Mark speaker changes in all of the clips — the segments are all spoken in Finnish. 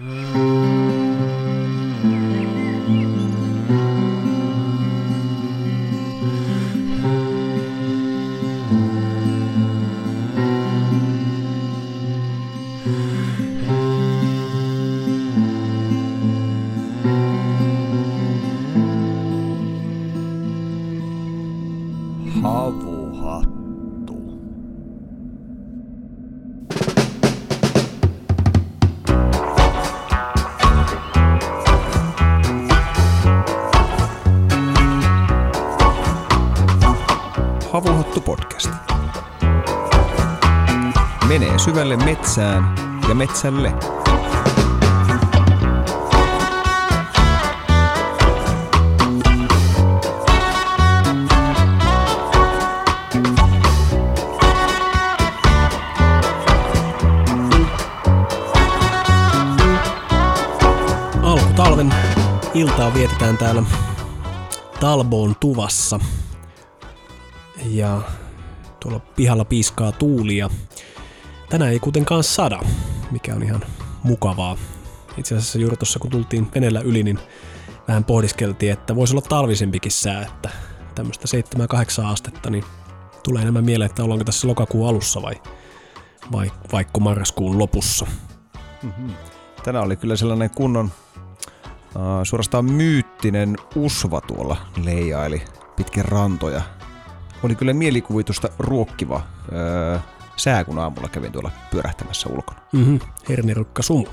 Speaker 1: Mm. Metsään ja metsälle.
Speaker 2: Alkutalven iltaa vietetään täällä Talboon tuvassa. Ja tuolla pihalla piiskaa tuulia. Tänään ei kuitenkaan sada, mikä on ihan mukavaa. Itse asiassa juuri tuossa kun tultiin veneellä yli, niin vähän pohdiskeltiin, että voisi olla talvisempikin sää, että tämmöistä 7-8 astetta, niin tulee enemmän mieleen, että ollaanko tässä lokakuun alussa vai, vai vaikka marraskuun lopussa.
Speaker 1: Tänään oli kyllä sellainen kunnon, äh, suorastaan myyttinen usva tuolla leijaili pitkin rantoja. Oli kyllä mielikuvitusta ruokkiva äh, sää, kun aamulla kävin tuolla pyörähtämässä ulkona.
Speaker 2: Mm-hmm. Hernirukka sumu.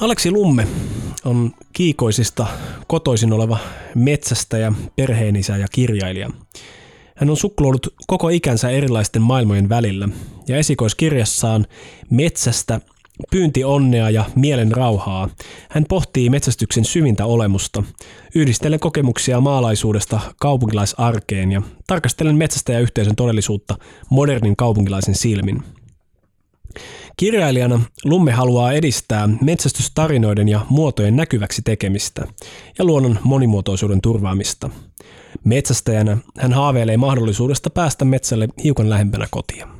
Speaker 2: Aleksi Lumme on kiikoisista kotoisin oleva metsästäjä, perheenisä ja kirjailija. Hän on sukkuloulut koko ikänsä erilaisten maailmojen välillä ja esikoiskirjassaan Metsästä pyynti onnea ja mielen rauhaa. Hän pohtii metsästyksen syvintä olemusta, yhdistellen kokemuksia maalaisuudesta kaupunkilaisarkeen ja tarkastellen metsästäjäyhteisön todellisuutta modernin kaupunkilaisen silmin. Kirjailijana Lumme haluaa edistää metsästystarinoiden ja muotojen näkyväksi tekemistä ja luonnon monimuotoisuuden turvaamista. Metsästäjänä hän haaveilee mahdollisuudesta päästä metsälle hiukan lähempänä kotia.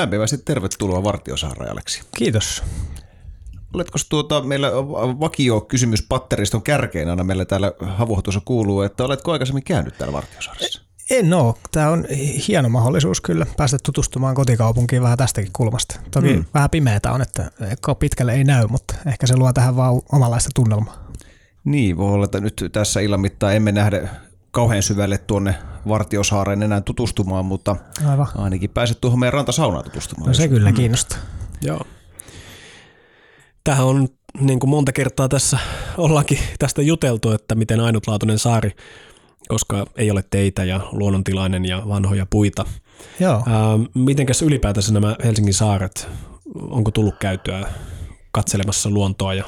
Speaker 1: Lämpimästi tervetuloa Vartiosaareen, Aleksi.
Speaker 3: Kiitos.
Speaker 1: Oletko tuota, meillä vakio kysymys patteriston kärkeen aina meillä täällä havuhatussa kuuluu, että oletko aikaisemmin käynyt täällä Vartiosaaressa?
Speaker 3: En oo. Tämä on hieno mahdollisuus kyllä päästä tutustumaan kotikaupunkiin vähän tästäkin kulmasta. Toki
Speaker 1: Mm.
Speaker 3: vähän pimeätä on, että pitkälle ei näy, mutta ehkä se luo tähän vaan omanlaista tunnelmaa.
Speaker 1: Niin, voi olla, että nyt tässä illan mittaan emme nähdä kauhean syvälle tuonne Vartiosaareen enää tutustumaan, mutta
Speaker 3: Aivan.
Speaker 1: ainakin pääset tuohon meidän rantasaunaan tutustumaan.
Speaker 3: No se
Speaker 1: jos-
Speaker 3: kyllä kiinnostaa.
Speaker 2: Joo. Tähän on niin kuin monta kertaa tässä ollaankin tästä juteltu, että miten ainutlaatuinen saari, koska ei ole teitä ja luonnontilainen ja vanhoja puita.
Speaker 3: Joo.
Speaker 2: Ää, mitenkäs ylipäätänsä nämä Helsingin saaret, onko tullut käytyä katselemassa luontoa ja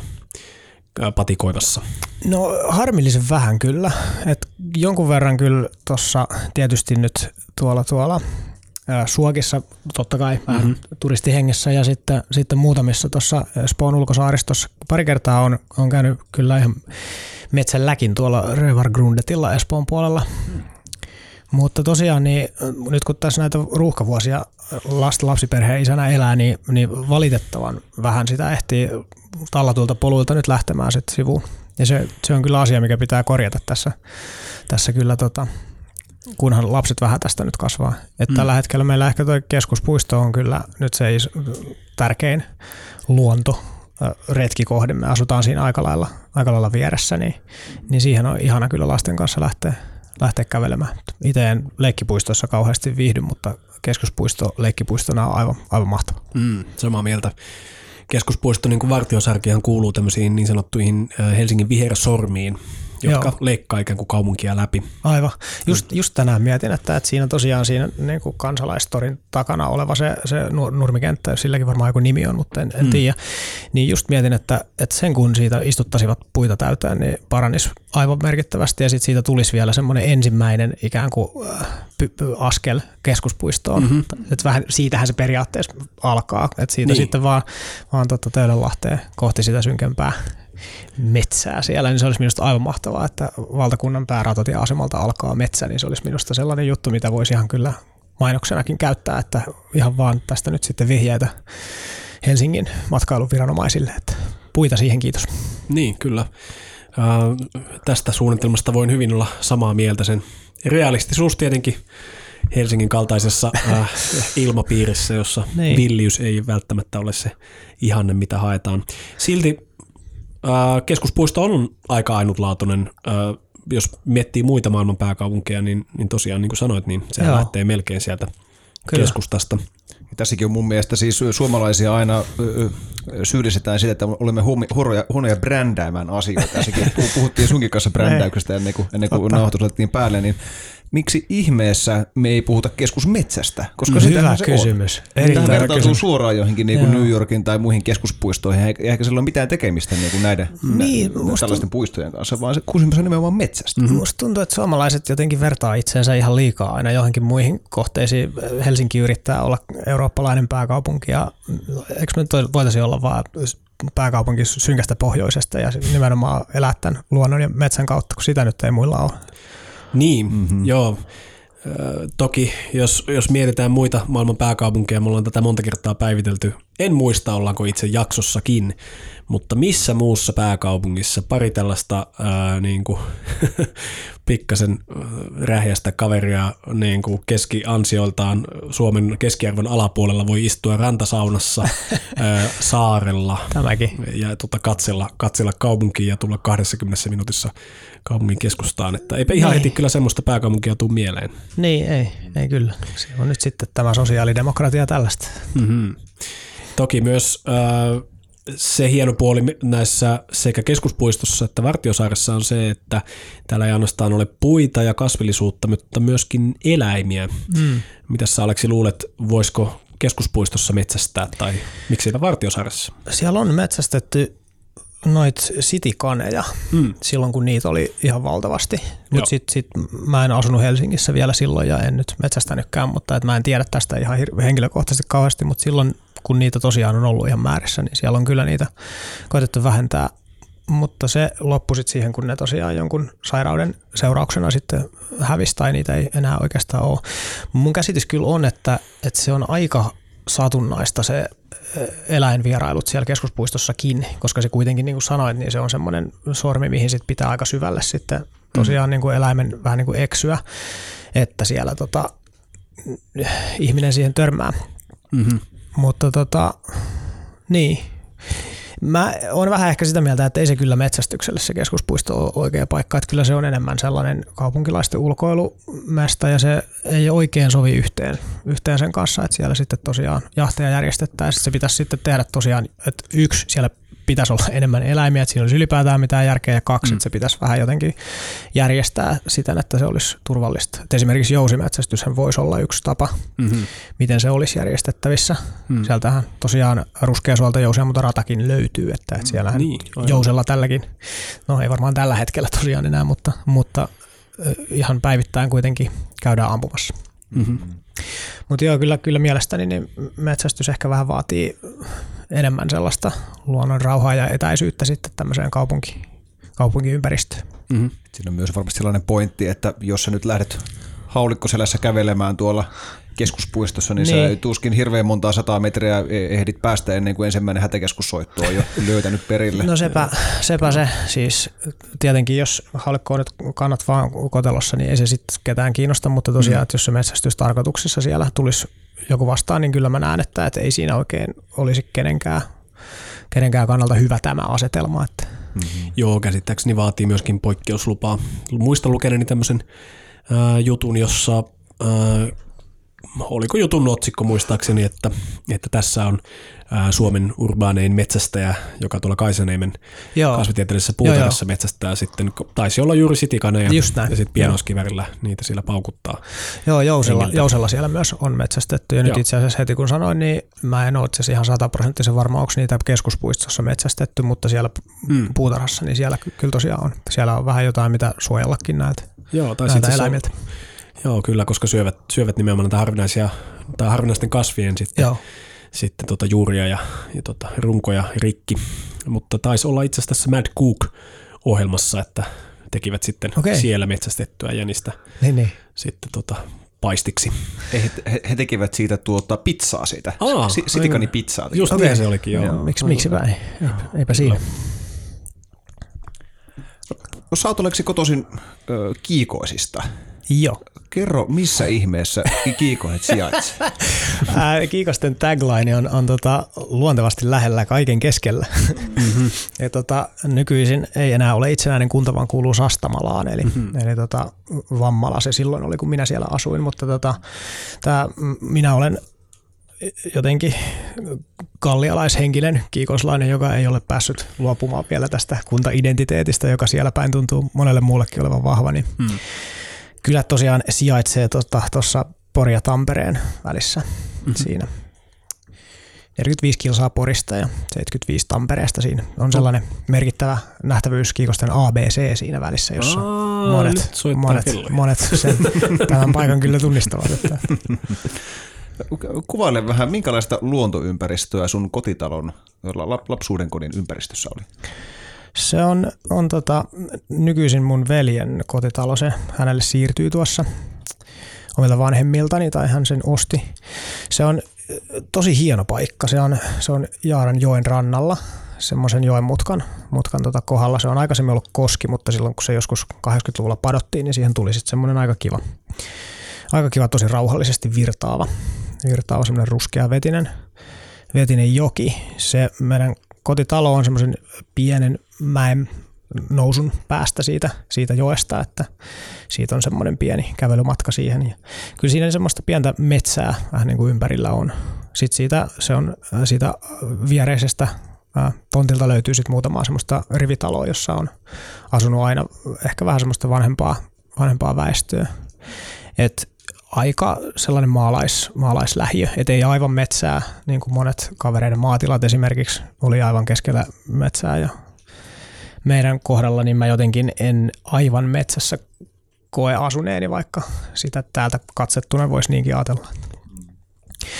Speaker 2: ää, patikoimassa?
Speaker 3: No harmillisen vähän kyllä. Et jonkun verran kyllä tuossa tietysti nyt tuolla, tuolla Suokissa totta kai vähän mm-hmm. turistihengessä ja sitten, sitten muutamissa tuossa Spoon ulkosaaristossa. Pari kertaa on, on käynyt kyllä ihan metsän läkin tuolla Rövargrundetilla Espoon puolella. Mutta tosiaan niin, nyt kun tässä näitä ruuhkavuosia lasta lapsiperheen isänä elää, niin, niin valitettavan vähän sitä ehtii tallatulta poluilta nyt lähtemään sitten sivuun. Ja se, se on kyllä asia, mikä pitää korjata tässä, tässä kyllä, tota, kunhan lapset vähän tästä nyt kasvaa. Et mm. Tällä hetkellä meillä ehkä tuo keskuspuisto on kyllä nyt se tärkein luonto retkikohde. Me asutaan siinä aika lailla, aika lailla vieressä, niin, niin siihen on ihana kyllä lasten kanssa lähteä, lähteä kävelemään. Itse en leikkipuistossa kauheasti viihdy, mutta keskuspuisto leikkipuistona on aivan, aivan mahtava.
Speaker 2: Mm, samaa mieltä. Keskuspuisto, niin kuin Vartiosarkihan kuuluu tämmöisiin niin sanottuihin ää, Helsingin vihersormiin, jotka
Speaker 3: Joo.
Speaker 2: leikkaa ikään kuin kaupunkia läpi.
Speaker 3: Aivan. Just, just tänään mietin, että, että siinä tosiaan siinä niin kuin kansalaistorin takana oleva se, se nur- nurmikenttä, silläkin varmaan joku nimi on, mutta en, en
Speaker 2: Mm.
Speaker 3: tiedä. Niin just mietin, että, että sen kun siitä istuttaisivat puita täyteen, niin paranisi aivan merkittävästi ja sitten siitä tulisi vielä semmoinen ensimmäinen ikään kuin äh, askel keskuspuistoon.
Speaker 2: Mhm.
Speaker 3: Mm-hmm. Että vähän siitähän se periaatteessa alkaa, että siitä
Speaker 2: niin.
Speaker 3: sitten vaan, vaan totta Töölönlahteen kohti sitä synkempää metsää siellä, niin se olisi minusta aivan mahtavaa, että valtakunnan päärautatieasemalta alkaa metsä, niin se olisi minusta sellainen juttu, mitä voisi ihan kyllä mainoksenakin käyttää, että ihan vaan tästä nyt sitten vihjeitä Helsingin matkailuviranomaisille, että puita siihen kiitos.
Speaker 2: Niin, kyllä. Äh, tästä suunnitelmasta voin hyvin olla samaa mieltä. Sen realistisuus tietenkin Helsingin kaltaisessa äh, ilmapiirissä, jossa niin. villiys ei välttämättä ole se ihanne, mitä haetaan. Silti keskuspuisto on aika ainutlaatuinen. Äh, jos miettii muita maailman pääkaupunkeja, niin, niin tosiaan niin kuin sanoit, niin se lähtee melkein sieltä Kyllä. keskustasta.
Speaker 1: Ja tässäkin on mun mielestä siis suomalaisia aina syyllistetään siitä, että olemme huonoja, huonoja brändäämään asioita. Tässäkin puhuttiin sunkin kanssa brändäyksestä ennen kuin, ennen kuin nauhoitus otettiin päälle, niin miksi ihmeessä me ei puhuta keskusmetsästä? Koska
Speaker 3: mm, Hyvä se kysymys.
Speaker 1: on. Tämä vertautuu suoraan johonkin niin kuin New Yorkin tai muihin keskuspuistoihin, eikä, eikä sillä ole mitään tekemistä niin kuin näiden niin, nä, tällaisten puistojen kanssa, vaan se kysymys on nimenomaan metsästä.
Speaker 3: Mm-hmm. Musta tuntuu, että suomalaiset jotenkin vertaa itseensä ihan liikaa aina johonkin muihin kohteisiin. Helsinki yrittää olla eurooppalainen pääkaupunki ja eikö me voitaisiin olla vaan pääkaupunki synkästä pohjoisesta ja nimenomaan elää tämän luonnon ja metsän kautta, kun sitä nyt ei muilla ole.
Speaker 2: Niin, mm-hmm. joo. Toki jos, jos mietitään muita maailman pääkaupunkeja, me ollaan tätä monta kertaa päivitelty. En muista, ollaanko itse jaksossakin, mutta missä muussa pääkaupungissa pari tällaista ää, niin kuin, pikkasen rähjästä kaveria niin kuin keskiansioiltaan Suomen keskiarvon alapuolella voi istua rantasaunassa ää, saarella
Speaker 3: Tämäkin.
Speaker 2: ja tuota, katsella, katsella kaupunkiin ja tulla 20 minuutissa kaupungin keskustaan. Että eipä ihan niin. heti kyllä semmoista pääkaupunkia tuu mieleen.
Speaker 3: Niin, ei, ei kyllä. Se on nyt sitten tämä sosiaalidemokratia tällaista.
Speaker 2: Mm-hmm. Toki myös äh, se hieno puoli näissä sekä keskuspuistossa että Vartiosaaressa on se, että täällä ei ainoastaan ole puita ja kasvillisuutta, mutta myöskin eläimiä. Mm. Mitä sä Aleksi luulet, voisiko keskuspuistossa metsästää tai miksi Vartiosaaressa?
Speaker 3: Siellä on metsästetty noit sitikaneja mm. silloin, kun niitä oli ihan valtavasti. Mutta sitten sit mä en asunut Helsingissä vielä silloin ja en nyt metsästänytkään, mutta et mä en tiedä tästä ihan henkilökohtaisesti kauheasti, mutta silloin kun niitä tosiaan on ollut ihan määrissä, niin siellä on kyllä niitä koetettu vähentää. Mutta se loppui sitten siihen, kun ne tosiaan jonkun sairauden seurauksena sitten hävisi tai niitä ei enää oikeastaan ole. Mun käsitys kyllä on, että, että se on aika satunnaista se eläinvierailut siellä keskuspuistossakin, koska se kuitenkin niin kuin sanoit, niin se on semmoinen sormi, mihin sit pitää aika syvälle sitten tosiaan mm. niin kuin eläimen vähän niin kuin eksyä, että siellä tota, ihminen siihen törmää. Mm-hmm. Mutta tota, niin, Mä oon vähän ehkä sitä mieltä, että ei se kyllä metsästykselle se keskuspuisto ole oikea paikka, että kyllä se on enemmän sellainen kaupunkilaisten ulkoilumesta ja se ei oikein sovi yhteen, yhteen sen kanssa, että siellä sitten tosiaan jahteja järjestettäisiin. Se pitäisi sitten tehdä tosiaan, että yksi siellä pitäisi olla enemmän eläimiä, että siinä olisi ylipäätään mitään järkeä, ja kaksi, mm. että se pitäisi vähän jotenkin järjestää siten, että se olisi turvallista. Et esimerkiksi jousimetsästyshän voisi olla yksi tapa, mm-hmm. miten se olisi järjestettävissä. Mm. Sieltähän tosiaan Ruskeasuolta jousia, mutta ratakin löytyy, että, että siellähän niin, jousella tälläkin, no ei varmaan tällä hetkellä tosiaan enää, mutta, mutta ihan päivittäin kuitenkin käydään ampumassa. Mm-hmm. Mutta joo, kyllä, kyllä mielestäni niin metsästys ehkä vähän vaatii enemmän sellaista luonnon rauhaa ja etäisyyttä sitten tämmöiseen kaupunki, kaupunkiympäristöön. Mm-hmm.
Speaker 1: Siinä on myös varmasti sellainen pointti, että jos sä nyt lähdet haulikkoselässä kävelemään tuolla keskuspuistossa, niin, niin. sä tuskin hirveän montaa sataa metriä e- ehdit päästä ennen kuin ensimmäinen hätäkeskussoitto on jo löytänyt perille.
Speaker 3: No sepä, sepä se. Siis tietenkin jos haulikko on nyt kannat vaan kotelossa, niin ei se sitten ketään kiinnosta, mutta tosiaan, mm. että jos se metsästystarkoituksessa siellä tulisi joku vastaan, niin kyllä mä näen, että, että ei siinä oikein olisi kenenkään, kenenkään kannalta hyvä tämä asetelma. Että.
Speaker 2: Mm-hmm. Joo, käsittääkseni vaatii myöskin poikkeuslupaa. Muista lukeneeni tämmöisen äh, jutun, jossa äh, oliko jutun otsikko muistaakseni, että, että tässä on ää, Suomen urbaanein metsästäjä, joka tuolla Kaisaniemen Joo. kasvitieteellisessä puutarhassa metsästää sitten, taisi olla juuri sitikana ja, ja sitten pienoskivärillä niitä siellä paukuttaa.
Speaker 3: Joo, Jousella, Jousella siellä myös on metsästetty ja nyt Joo. itse asiassa heti kun sanoin, niin mä en ole itse ihan sataprosenttisen varma, onko niitä keskuspuistossa metsästetty, mutta siellä mm. puutarhassa, niin siellä kyllä tosiaan on. Siellä on vähän jotain, mitä suojellakin näitä,
Speaker 2: Joo, tai näitä eläimiltä. On, Joo, kyllä, koska syövät, syövät nimenomaan näitä harvinaisia, tai harvinaisten kasvien sitten, Joo. sitten tota juuria ja, ja tota runkoja rikki. Mutta taisi olla itse asiassa tässä Mad Cook-ohjelmassa, että tekivät sitten okay. siellä metsästettyä jänistä
Speaker 3: niin, niin.
Speaker 2: sitten tota paistiksi.
Speaker 1: He, he, he tekivät siitä tuota pizzaa siitä.
Speaker 2: Aa,
Speaker 1: Si- Sitikani pizzaa. tekivät.
Speaker 2: Just
Speaker 3: Okei.
Speaker 2: niin se olikin, joo.
Speaker 3: Joo, miksi, miksi päin? Joo, eipä siinä.
Speaker 1: No sä oot oleksi kotoisin ö, kiikoisista.
Speaker 3: Joo.
Speaker 1: Kerro, missä ihmeessä kiikohet sijaitsee?
Speaker 3: Kiikosten tagline on, on tota, luontevasti lähellä kaiken keskellä. Mm-hmm. ja tota, nykyisin ei enää ole itsenäinen kunta, vaan kuuluu Sastamalaan, eli, mm-hmm. eli tota, Vammala se silloin oli, kun minä siellä asuin, mutta tota, tää, minä olen jotenkin kallialaishenkinen kiikoslainen, joka ei ole päässyt luopumaan vielä tästä kuntaidentiteetistä, joka siellä päin tuntuu monelle muullekin olevan vahva, niin mm. Kylät tosiaan sijaitsee tuossa Pori ja Tampereen välissä mm-hmm. siinä. 45 kilsaa Porista ja 75 Tampereesta siinä. On sellainen merkittävä nähtävyys Kiikosten ABC siinä välissä, jossa
Speaker 2: Aa,
Speaker 3: monet, monet,
Speaker 2: kelloja.
Speaker 3: monet sen, tämän paikan kyllä tunnistavat. Että
Speaker 1: Kuvaile vähän, minkälaista luontoympäristöä sun kotitalon lap- lapsuuden kodin ympäristössä oli?
Speaker 3: Se on, on tota, nykyisin mun veljen kotitalo, se hänelle siirtyy tuossa omilta vanhemmiltani tai hän sen osti. Se on tosi hieno paikka, se on, se on Jaaran joen rannalla, semmoisen joen mutkan, mutkan tota kohdalla. Se on aikaisemmin ollut koski, mutta silloin kun se joskus 80-luvulla padottiin, niin siihen tuli sitten semmoinen aika kiva, aika kiva, tosi rauhallisesti virtaava, virtaava semmoinen ruskea vetinen, vetinen joki. Se meidän kotitalo on semmoisen pienen mäen nousun päästä siitä, siitä joesta, että siitä on semmoinen pieni kävelymatka siihen. Ja kyllä siinä semmoista pientä metsää vähän niin kuin ympärillä on. Sitten siitä, se on, siitä viereisestä ää, tontilta löytyy sitten muutamaa semmoista rivitaloa, jossa on asunut aina ehkä vähän semmoista vanhempaa, vanhempaa väestöä. Et aika sellainen maalais, maalaislähiö, et ei aivan metsää, niin kuin monet kavereiden maatilat esimerkiksi oli aivan keskellä metsää ja meidän kohdalla niin mä jotenkin en aivan metsässä koe asuneeni, vaikka sitä täältä katsettuna voisi niinkin ajatella.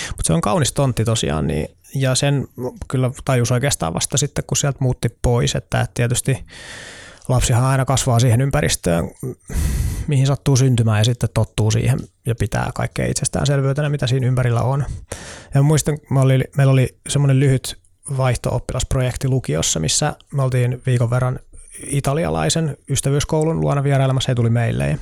Speaker 3: Mutta se on kaunis tontti tosiaan, niin, ja sen kyllä tajus oikeastaan vasta sitten, kun sieltä muutti pois, että tietysti lapsihan aina kasvaa siihen ympäristöön, mihin sattuu syntymään ja sitten tottuu siihen ja pitää kaikkea itsestäänselvyytenä, mitä siinä ympärillä on. Ja muistan, mä oli, meillä oli semmoinen lyhyt vaihto-oppilasprojekti lukiossa, missä me oltiin viikon verran italialaisen ystävyyskoulun luona vierailemassa, he tuli meille. Ja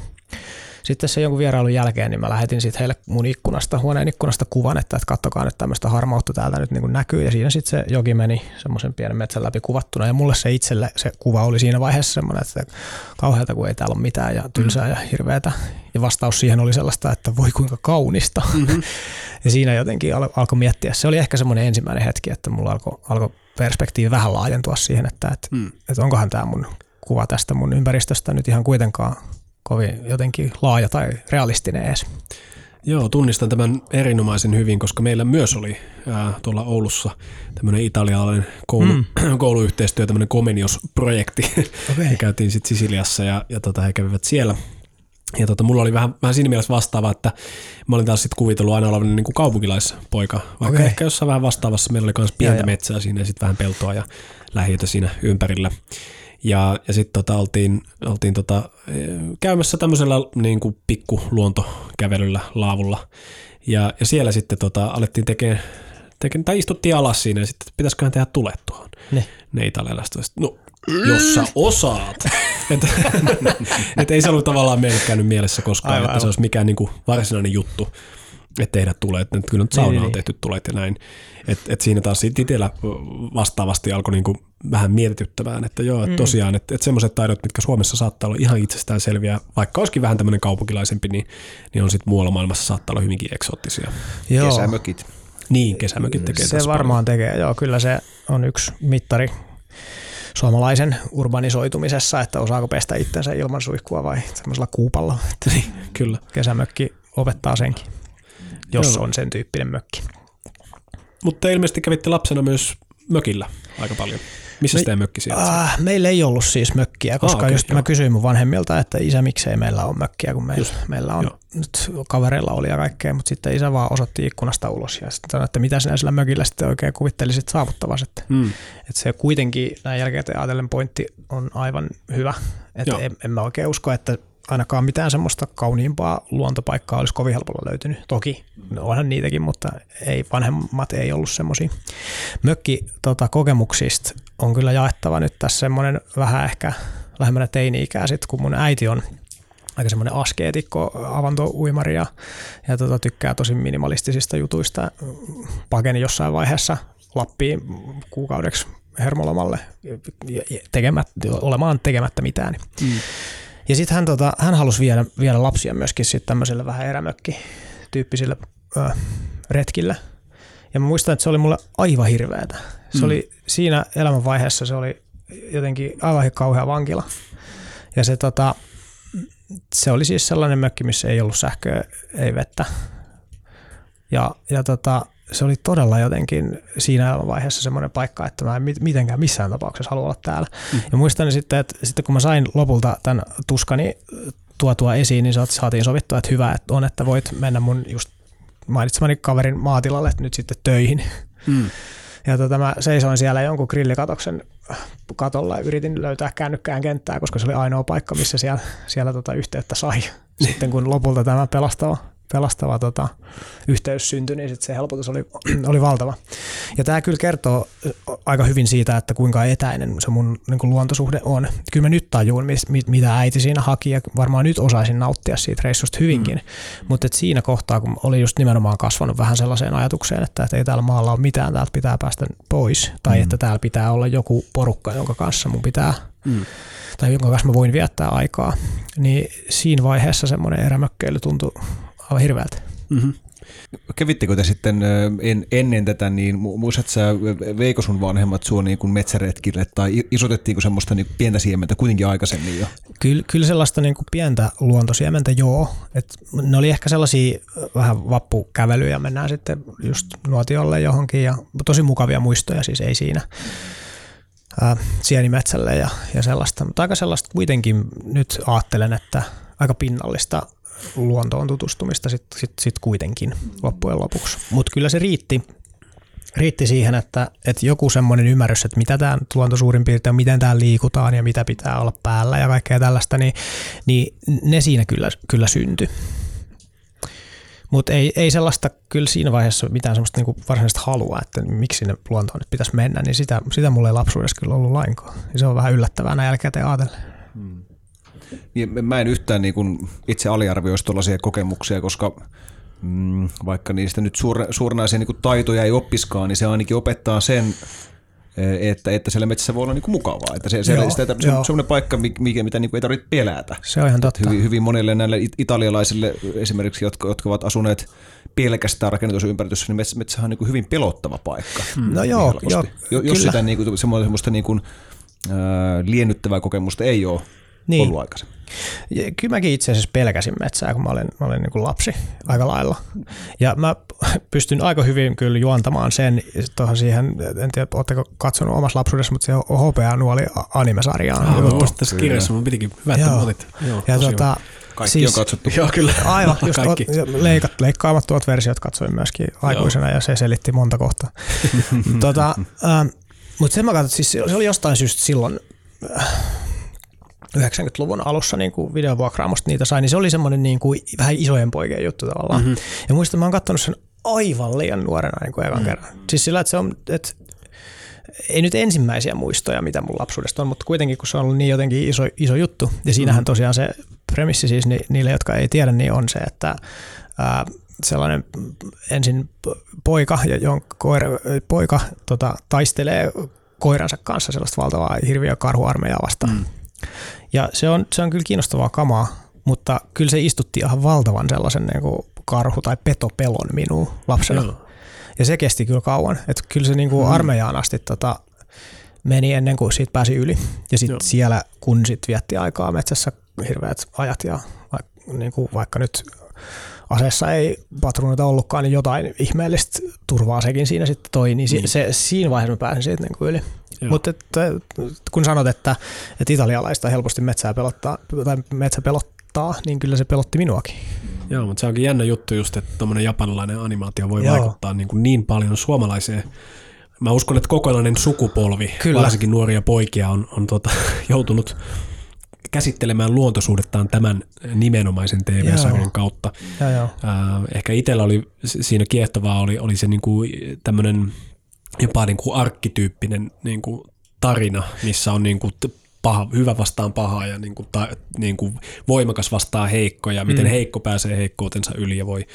Speaker 3: sitten se jonkun vierailun jälkeen, niin mä lähetin sitten heille mun ikkunasta, huoneen ikkunasta kuvan, että, että kattokaa nyt tämmöistä harmautta täältä nyt niin kuin näkyy. Ja siinä sitten se joki meni semmoisen pienen metsän läpi kuvattuna. Ja mulle se itselle se kuva oli siinä vaiheessa semmoinen, että kauhealta kun ei täällä ole mitään ja tylsää ja hirveätä. Ja vastaus siihen oli sellaista, että voi kuinka kaunista. Mm-hmm. ja siinä jotenkin al- alkoi miettiä. Se oli ehkä semmoinen ensimmäinen hetki, että mulla alkoi alko perspektiivi vähän laajentua siihen, että, että, mm. että onkohan tämä mun kuva tästä mun ympäristöstä nyt ihan kuitenkaan kovin jotenkin laaja tai realistinen edes.
Speaker 2: Joo, tunnistan tämän erinomaisen hyvin, koska meillä myös oli ää, tuolla Oulussa tämmöinen italialainen koulu, mm. kouluyhteistyö, tämmöinen Comenius-projekti. Okay. Me käytiin sitten Sisiliassa ja, ja tota, he kävivät siellä. Ja tota, mulla oli vähän, vähän siinä mielessä vastaava, että mä olin taas sitten kuvitellut aina olevan niin kuin kaupunkilaispoika, vaikka okay. ehkä jossain vähän vastaavassa meillä oli myös pientä ja, metsää siinä ja sitten vähän peltoa ja lähiötä siinä ympärillä. Ja, ja sitten tota, oltiin, oltiin tota, käymässä tämmöisellä niin kuin pikkuluontokävelyllä laavulla. Ja, ja siellä sitten tota, alettiin tekemään, tekemään, tai istuttiin alas siinä ja sitten että pitäisiköhän tehdä tulet tuohon.
Speaker 3: Ne,
Speaker 2: ne italialaiset. No, jos sä osaat. että et ei se ollut tavallaan meille käynyt mielessä koskaan, aivan, että se olisi mikään niin kuin varsinainen juttu, että tehdä tulet. Että kyllä nyt sauna on tehty tulet ja näin. Että et siinä taas itsellä vastaavasti alkoi niinku vähän mietityttämään, että joo, että tosiaan, että et semmoiset taidot, mitkä Suomessa saattaa olla ihan itsestään selviä, vaikka olisikin vähän tämmöinen kaupunkilaisempi, niin, niin on sitten muualla maailmassa saattaa olla hyvinkin eksoottisia.
Speaker 1: Joo. Kesämökit.
Speaker 2: Niin, kesämökit tekee
Speaker 3: Se varmaan paljon. tekee, joo, kyllä se on yksi mittari suomalaisen urbanisoitumisessa, että osaako pestä itsensä ilman suihkua vai semmoisella kuupalla.
Speaker 2: Niin, kyllä.
Speaker 3: Kesämökki opettaa senkin, jos joo. on sen tyyppinen mökki.
Speaker 2: Mutta ilmeisesti kävitte lapsena myös mökillä aika paljon. Missä Me, teidän mökki sijaitsee?
Speaker 3: Äh, meillä ei ollut siis mökkiä, koska ah, okay, just joo. mä kysyin mun vanhemmilta, että isä, miksei meillä ole mökkiä, kun meillä, meillä on joo. nyt kavereilla oli ja kaikkea, mutta sitten isä vaan osoitti ikkunasta ulos ja sitten sanoi, että mitä sinä sillä mökillä sitten oikein kuvittelisit saavuttavasi. Että, hmm. että se kuitenkin näin jälkeen ajatellen pointti on aivan hyvä. Että en, en mä oikein usko, että ainakaan mitään semmoista kauniimpaa luontopaikkaa olisi kovin helpolla löytynyt. Toki onhan niitäkin, mutta ei, vanhemmat ei ollut semmoisia. Mökki tota, kokemuksista on kyllä jaettava nyt tässä semmoinen vähän ehkä lähemmänä teini-ikää sit, kun mun äiti on aika semmoinen askeetikko, avantouimari ja, ja tota, tykkää tosi minimalistisista jutuista. Pakeni jossain vaiheessa Lappiin kuukaudeksi hermolomalle tekemät, olemaan tekemättä mitään. Mm. Ja sitten hän, tota, hän halusi viedä, viedä lapsia myöskin sitten tämmöiselle vähän erämökki-tyyppisille ö, retkille. Ja mä muistan, että se oli mulle aivan hirveätä. Se mm. oli siinä elämänvaiheessa se oli jotenkin aivan kauhea vankila. Ja se, tota, se oli siis sellainen mökki, missä ei ollut sähköä, ei vettä. Ja, ja tota, se oli todella jotenkin siinä vaiheessa semmoinen paikka, että mä en mitenkään missään tapauksessa halua olla täällä. Mm. Ja muistan sitten, että sitten kun mä sain lopulta tämän tuskani tuotua esiin, niin saatiin sovittua, että hyvä että on, että voit mennä mun just mainitsemani kaverin maatilalle nyt sitten töihin. Mm. Ja tota, mä seisoin siellä jonkun grillikatoksen katolla ja yritin löytää kännykkään kenttää, koska se oli ainoa paikka, missä siellä, siellä tota yhteyttä sai. Sitten kun lopulta tämä pelastava pelastava tota, yhteys syntyi, niin sit se helpotus oli, oli valtava. Ja tämä kyllä kertoo aika hyvin siitä, että kuinka etäinen se mun niin kuin luontosuhde on. Kyllä mä nyt tajuun, mit, mitä äiti siinä haki, ja varmaan nyt osaisin nauttia siitä reissusta hyvinkin. Mm. Mutta siinä kohtaa, kun oli just nimenomaan kasvanut vähän sellaiseen ajatukseen, että, että ei täällä maalla ole mitään, täältä pitää päästä pois, tai mm. että täällä pitää olla joku porukka, jonka kanssa mun pitää mm tai jonka kanssa mä voin viettää aikaa, niin siinä vaiheessa semmoinen erämökkeily tuntui aivan hirveältä. Mm-hmm.
Speaker 1: Kävittekö te sitten en, ennen tätä, niin muistatko sä, veiko sun vanhemmat sua niin kuin metsäretkille tai isotettiinko semmoista niin pientä siementä kuitenkin aikaisemmin jo?
Speaker 3: Kyllä, kyllä sellaista niin kuin pientä luontosiementä joo. Et ne oli ehkä sellaisia vähän vappukävelyjä, mennään sitten just nuotiolle johonkin ja tosi mukavia muistoja siis ei siinä ää, sienimetsälle ja, ja sellaista. Mutta aika sellaista kuitenkin nyt ajattelen, että aika pinnallista luontoon tutustumista sitten sit, sit kuitenkin loppujen lopuksi. Mutta kyllä se riitti, riitti siihen, että, että joku semmoinen ymmärrys, että mitä tämä luonto suurin piirtein, miten täällä liikutaan ja mitä pitää olla päällä ja kaikkea tällaista, niin, niin ne siinä kyllä, kyllä syntyi. Mutta ei, ei sellaista kyllä siinä vaiheessa mitään sellaista niinku varsinaista halua, että miksi sinne luontoon nyt pitäisi mennä, niin sitä, sitä mulle ei lapsuudessa kyllä ollut lainkaan. Se on vähän yllättävää näin jälkeen ajatellen. Hmm.
Speaker 1: Niin, mä en yhtään niin kuin itse aliarvioisi tuollaisia kokemuksia, koska mm, vaikka niistä nyt suur, suoranaisia niin taitoja ei oppiskaan, niin se ainakin opettaa sen, e, että, että siellä metsässä voi olla niin kuin mukavaa. Että se, joo, sitä, se on sellainen paikka, mikä, mitä niin kuin ei tarvitse pelätä.
Speaker 3: Se on ihan totta.
Speaker 1: Hyvin, hyvin monille näille italialaisille esimerkiksi, jotka, jotka ovat asuneet pelkästään rakennetusympäristössä, niin metsä, metsähän on niin kuin hyvin pelottava paikka.
Speaker 3: Mm. No joo, joo
Speaker 1: Jos kyllä. sitä niin kuin, semmoista niin kuin, äh, liennyttävää kokemusta ei ole niin. ollut aikaisemmin.
Speaker 3: Ja kyllä mäkin itse asiassa pelkäsin metsää, kun mä olin, mä olin niin kuin lapsi aika lailla. Ja mä pystyn aika hyvin kyllä juontamaan sen tuohon siihen, en tiedä, oletteko katsonut omassa lapsuudessa, mutta se HPA nuoli animesarjaan.
Speaker 2: Joo, joo, tässä kirjassa mun pitikin hyvä, että otit.
Speaker 3: Joo, ja tota,
Speaker 1: kaikki siis, on katsottu.
Speaker 2: Joo, kyllä.
Speaker 3: Aivan, just kaikki. Leikat, leikkaamattomat versiot katsoin myöskin aikuisena joo. ja se selitti monta kohtaa. tota, ähm, mutta sen mä katsoin, siis se oli jostain syystä silloin, äh, 90-luvun alussa niin kuin videovuokraamosta niitä sai, niin se oli semmoinen niin kuin vähän isojen poikien juttu tavallaan. Mm-hmm. Ja muistan, mä oon katsonut sen aivan liian nuorena niin kuin ekan mm-hmm. kerran. Siis sillä, että se on, että ei nyt ensimmäisiä muistoja, mitä mun lapsuudesta on, mutta kuitenkin kun se on ollut niin jotenkin iso, iso juttu, ja siinähän mm-hmm. tosiaan se premissi siis ni, niille, jotka ei tiedä, niin on se, että ää, sellainen ensin poika, jonka koira, poika tota, taistelee koiransa kanssa sellaista valtavaa hirviö karhuarmeijaa vastaan. Mm. Ja se on, se on kyllä kiinnostavaa kamaa, mutta kyllä se istutti ihan valtavan sellaisen niin kuin karhu- tai petopelon minuun lapsena. Joo. Ja se kesti kyllä kauan. Että kyllä se niin kuin hmm. armeijaan asti tota, meni ennen kuin siitä pääsi yli. Ja sitten siellä, kun sit vietti aikaa metsässä hirveät ajat ja vaikka, niin kuin vaikka nyt aseessa ei patruunoita ollutkaan, niin jotain ihmeellistä turvaa sekin siinä sitten toi, niin, niin. Se, siinä vaiheessa mä pääsin siitä niin kuin yli. Mutta kun sanot, että, että italialaista helposti metsää pelottaa, tai metsä pelottaa, niin kyllä se pelotti minuakin.
Speaker 2: Joo, mutta se onkin jännä juttu just, että tuommoinen japanilainen animaatio voi Joo. vaikuttaa niin, kuin niin paljon suomalaiseen. Mä uskon, että kokonainen sukupolvi, kyllä. varsinkin nuoria poikia, on, on tota, joutunut käsittelemään luontosuhdettaan tämän nimenomaisen TV-sarjan kautta.
Speaker 3: Joo, joo.
Speaker 2: Ää, ehkä itsellä oli siinä kiehtovaa oli, oli se niinku tämmöinen jopa niinku arkkityyppinen niinku tarina, missä on niinku paha, hyvä vastaan pahaa ja niinku ta, niinku voimakas vastaan heikko ja miten
Speaker 3: Mm.
Speaker 2: heikko pääsee heikkoutensa yli ja voi,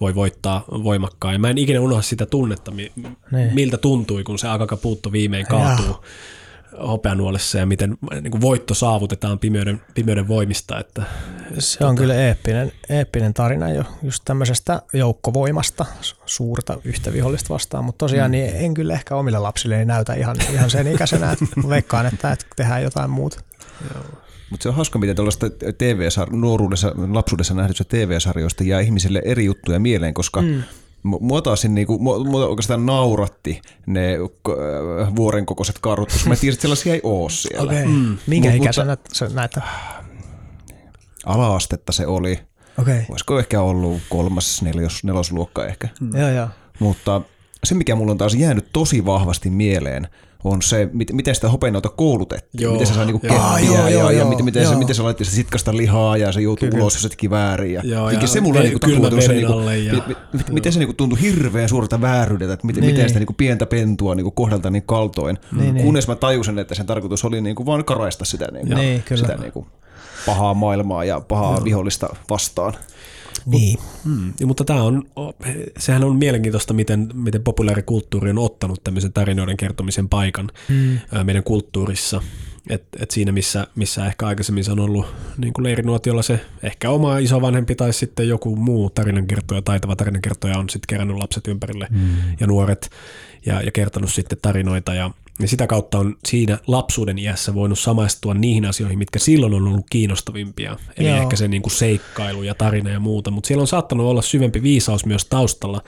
Speaker 2: voi voittaa voimakkaan. Ja mä en ikinä unohda sitä tunnetta, mi,
Speaker 3: Niin.
Speaker 2: miltä tuntui, kun se Akakapuutto viimein kaatuu hopeanuolessa ja miten niin voitto saavutetaan pimeyden, pimeyden voimista. Että,
Speaker 3: Se on kyllä eeppinen, eeppinen tarina jo just tämmöisestä joukkovoimasta, su- suurta yhtä vihollista vastaan, mutta tosiaan mm. niin en kyllä ehkä omille lapsille näytä ihan, ihan sen ikäisenä, että veikkaan, että, että tehdään jotain muuta.
Speaker 1: Mutta se on hauska, miten tuollaista TV-sar- nuoruudessa, lapsuudessa nähdystä TV-sarjoista jää ihmisille eri juttuja mieleen, koska mm. Mua taas niinku, mua, mua oikeastaan nauratti ne vuoren kokoiset karhut, koska mä tiesin, että sellaisia ei oo siellä.
Speaker 3: Okei. Mm. Minkä
Speaker 1: Mut-
Speaker 3: ikäisenä sä näitä?
Speaker 1: Ala-astetta se oli.
Speaker 3: Okay.
Speaker 1: Olisiko ehkä ollut kolmas, neljos, nelosluokka ehkä. Mm.
Speaker 3: Joo, joo.
Speaker 1: Mutta se, mikä mulla on taas jäänyt tosi vahvasti mieleen, on se, mit- miten sitä hopeanauta koulutettiin.
Speaker 2: Joo,
Speaker 1: miten se sai niinku keppiä
Speaker 3: Ah, joo,
Speaker 1: ja,
Speaker 3: joo,
Speaker 1: ja
Speaker 3: joo,
Speaker 1: miten, miten, se,
Speaker 3: joo.
Speaker 1: miten se laitti sitä sitkasta lihaa ja se joutui
Speaker 3: Kyllä.
Speaker 1: ulos, jos se teki väärin. Ja,
Speaker 2: Joo, ja
Speaker 1: se mulla
Speaker 2: ve-
Speaker 1: niinku tuntuu, se niinku,
Speaker 2: ja-
Speaker 1: mi, mi, miten se niinku tuntui hirveän suurta vääryydeltä, että miten,
Speaker 3: Niin,
Speaker 1: miten sitä
Speaker 3: niin.
Speaker 1: niinku pientä pentua niinku kohdelta niin kaltoin.
Speaker 3: Niin, niin.
Speaker 1: Kunnes mä tajusin, että sen tarkoitus oli niinku vaan karaista sitä, niinku,
Speaker 3: Niin,
Speaker 1: sitä niinku pahaa maailmaa ja pahaa vihollista vastaan.
Speaker 3: Niin.
Speaker 2: Mm, ja, mutta tämä on, sehän on mielenkiintoista, miten, miten populaarikulttuuri on ottanut tämmöisen tarinoiden kertomisen paikan mm. meidän kulttuurissa. Et, et siinä, missä, missä ehkä aikaisemmin se on ollut niin kuin leirinuotiolla se ehkä oma isovanhempi tai sitten joku muu tarinankertoja, taitava tarinankertoja on sitten kerännyt lapset ympärille mm. ja nuoret ja, ja kertonut sitten tarinoita ja, ja sitä kautta on siinä lapsuuden iässä voinut samaistua niihin asioihin, mitkä silloin on ollut kiinnostavimpia. Eli
Speaker 3: Joo.
Speaker 2: ehkä se niin kuin seikkailu ja tarina ja muuta, mutta siellä on saattanut olla syvempi viisaus myös taustalla,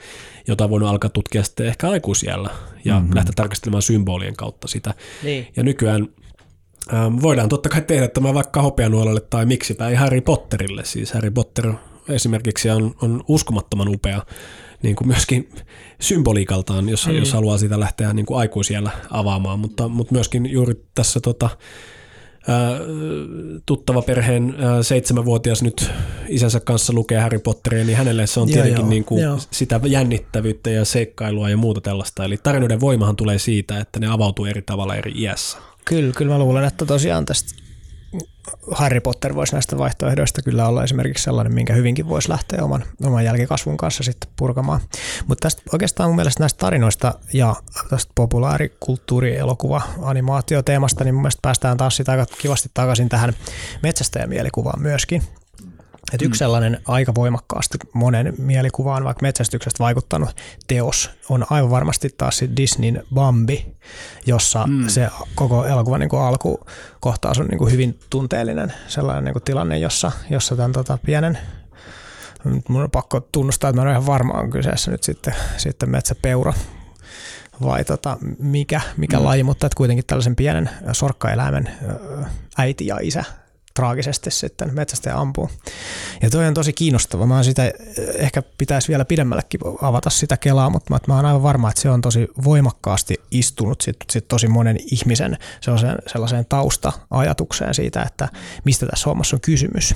Speaker 2: jota on voinut alkaa tutkia sitten ehkä aikuisiellä ja mm-hmm. lähteä tarkastelemaan symbolien kautta sitä.
Speaker 3: Niin.
Speaker 2: Ja nykyään ähm, voidaan totta kai tehdä tämä vaikka hopeanuolalle tai miksipä ei Harry Potterille. Siis Harry Potter esimerkiksi on, on uskomattoman upea niin kuin myöskin symboliikaltaan, jos, mm. jos haluaa sitä lähteä niin kuin aikuisiellä avaamaan, mutta, mutta myöskin juuri tässä tota, ää, tuttava perheen ää, seitsemänvuotias nyt isänsä kanssa lukee Harry Potteria, niin hänelle se on
Speaker 3: Joo,
Speaker 2: tietenkin
Speaker 3: joo,
Speaker 2: niin kuin
Speaker 3: joo.
Speaker 2: sitä jännittävyyttä ja seikkailua ja muuta tällaista. Eli tarinoiden voimahan tulee siitä, että ne avautuu eri tavalla eri iässä.
Speaker 3: Kyllä, kyllä mä luulen, että tosiaan tästä Harry Potter voisi näistä vaihtoehdoista kyllä olla esimerkiksi sellainen, minkä hyvinkin voisi lähteä oman, oman jälkikasvun kanssa sitten purkamaan. Mutta tästä oikeastaan mun mielestä näistä tarinoista ja tästä populaarikulttuuri, elokuva, animaatioteemasta, niin mun mielestä päästään taas sitä aika kivasti takaisin tähän metsästäjämielikuvaan myöskin. Et yksi sellainen aika voimakkaasti monen mielikuvaan vaikka metsästyksestä vaikuttanut teos on aivan varmasti taas se Disneyn Bambi, jossa mm. se koko elokuvan niin alkukohtaus on niin kuin hyvin tunteellinen sellainen niin kuin tilanne, jossa, jossa tämän tota pienen nyt mun on pakko tunnustaa, että mä en ole ihan varma, on kyseessä nyt sitten, sitten metsäpeura vai tota, mikä, mikä mm. laji, mutta että kuitenkin tällaisen pienen sorkkaeläimen äiti ja isä traagisesti sitten metsästäjä ampuu. Ja toi on tosi kiinnostava. Mä sitä, ehkä pitäisi vielä pidemmällekin avata sitä kelaa, mutta mä, mä oon aivan varma, että se on tosi voimakkaasti istunut sit, sit tosi monen ihmisen sellaiseen, sellaiseen tausta-ajatukseen siitä, että mistä tässä hommassa on kysymys.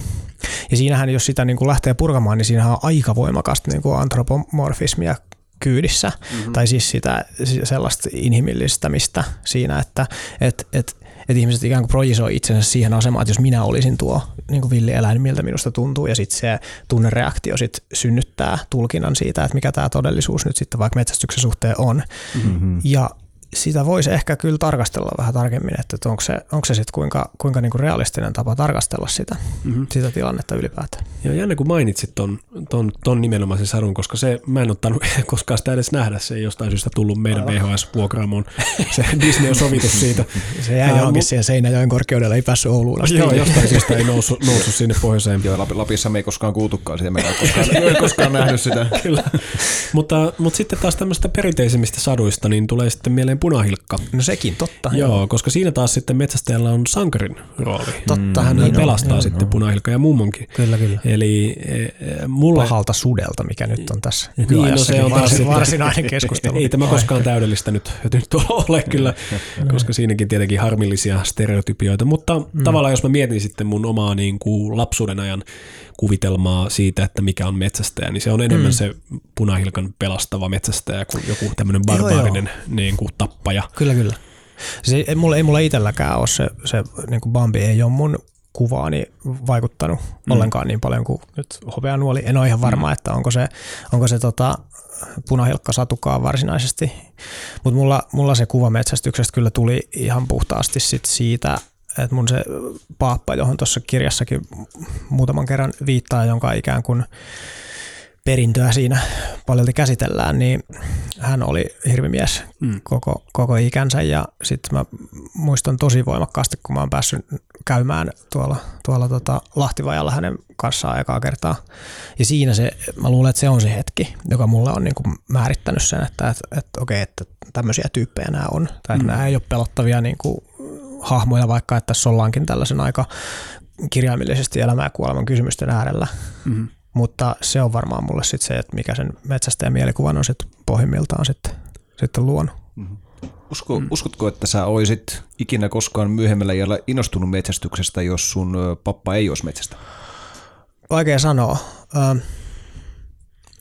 Speaker 3: Ja siinähän, jos sitä niin kuin lähtee purkamaan, niin siinähän on aika voimakasta niin kuin antropomorfismia kyydissä, mm-hmm. tai siis sitä sellaista inhimillistämistä siinä, että et, et, et ihmiset ikään kuin projisoi itsensä siihen asemaan, että jos minä olisin tuo niin kuin villieläin, niin miltä minusta tuntuu, ja sitten se tunnereaktio sit synnyttää tulkinnan siitä, että mikä tämä todellisuus nyt sitten vaikka metsästyksen suhteen on. Mm-hmm. Ja sitä voisi ehkä kyllä tarkastella vähän tarkemmin, että onko se, onko se sitten kuinka, kuinka niinku realistinen tapa tarkastella sitä, mm-hmm. sitä tilannetta ylipäätään.
Speaker 2: Joo, jännä kun mainitsit ton, ton, ton nimenomaisen sarun, koska se, mä en ottanut koskaan sitä edes nähdä, se ei jostain syystä tullut meidän VHS-vuokraamoon. Se Disney on sovitus siitä.
Speaker 3: Se jäi johonkin siihen Seinäjoen korkeudella, ei päässyt Ouluun asti.
Speaker 2: Joo, jostain syystä ei noussut, noussut sinne pohjoiseen.
Speaker 1: Joo, Lapissa me ei koskaan kuultukaan sitä, me ei koskaan, ei koskaan nähnyt sitä.
Speaker 2: Kyllä. mutta, mutta sitten taas tämmöistä perinteisemmistä saduista, niin tulee sitten mieleen punahilkka.
Speaker 3: No sekin, totta.
Speaker 2: Joo, koska siinä taas sitten metsästäjällä on sankarin rooli.
Speaker 3: Totta, hän
Speaker 2: Hän
Speaker 3: niin on.
Speaker 2: pelastaa
Speaker 3: Joo.
Speaker 2: sitten punahilkka ja mummonkin.
Speaker 3: Kyllä, kyllä.
Speaker 2: Eli e, e, mulle...
Speaker 3: Pahalta sudelta, mikä nyt on tässä
Speaker 2: Niin, no se on taas
Speaker 3: varsinainen keskustelu.
Speaker 2: Ei tämä koskaan täydellistä nyt, nyt ole kyllä, koska siinäkin tietenkin harmillisia stereotypioita, mutta mm. tavallaan jos mä mietin sitten mun omaa niin kuin lapsuuden ajan kuvitelmaa siitä, että mikä on metsästäjä, niin se on enemmän mm. se punahilkan pelastava metsästäjä kuin joku tämmöinen
Speaker 3: Joo, joo.
Speaker 2: barbaarinen niin kuin tappaja.
Speaker 3: Kyllä, kyllä. Se, ei, mulla, ei mulla itselläkään ole se, se niin kuin Bambi ei ole mun kuvaani vaikuttanut mm. ollenkaan niin paljon kuin nyt hopeanuoli. En ole ihan varma, mm. että onko se, onko se tota, punahilkka satukaan varsinaisesti. Mutta mulla, mulla se kuva metsästyksestä kyllä tuli ihan puhtaasti sit siitä, että mun se paappa, johon tuossa kirjassakin muutaman kerran viittaa, jonka ikään kuin perintöä siinä paljolti käsitellään, niin hän oli hirvimies
Speaker 2: Mm.
Speaker 3: koko, koko ikänsä ja sitten mä muistan tosi voimakkaasti, kun mä oon päässyt käymään tuolla, tuolla tota Lahtivajalla hänen kanssaan ekaa kertaa. Ja siinä se, mä luulen, että se on se hetki, joka mulle on niin kuin määrittänyt sen, että, että, että okei, että tämmöisiä tyyppejä nämä on. Tai että mm. nämä ei ole pelottavia niin kuin hahmoja, vaikka että tässä ollaankin tällaisen aika kirjaimellisesti elämää ja kuoleman kysymysten äärellä.
Speaker 2: Mm.
Speaker 3: Mutta se on varmaan mulle sitten se, että mikä sen metsästäjän mielikuvan on sitten pohjimmiltaan sitten, sitten luonut.
Speaker 1: Usko, mm. Uskotko, että sä oisit ikinä koskaan myöhemmällä iällä innostunut metsästyksestä, jos sun pappa ei olisi metsästä?
Speaker 3: Vaikea sanoa. Ö,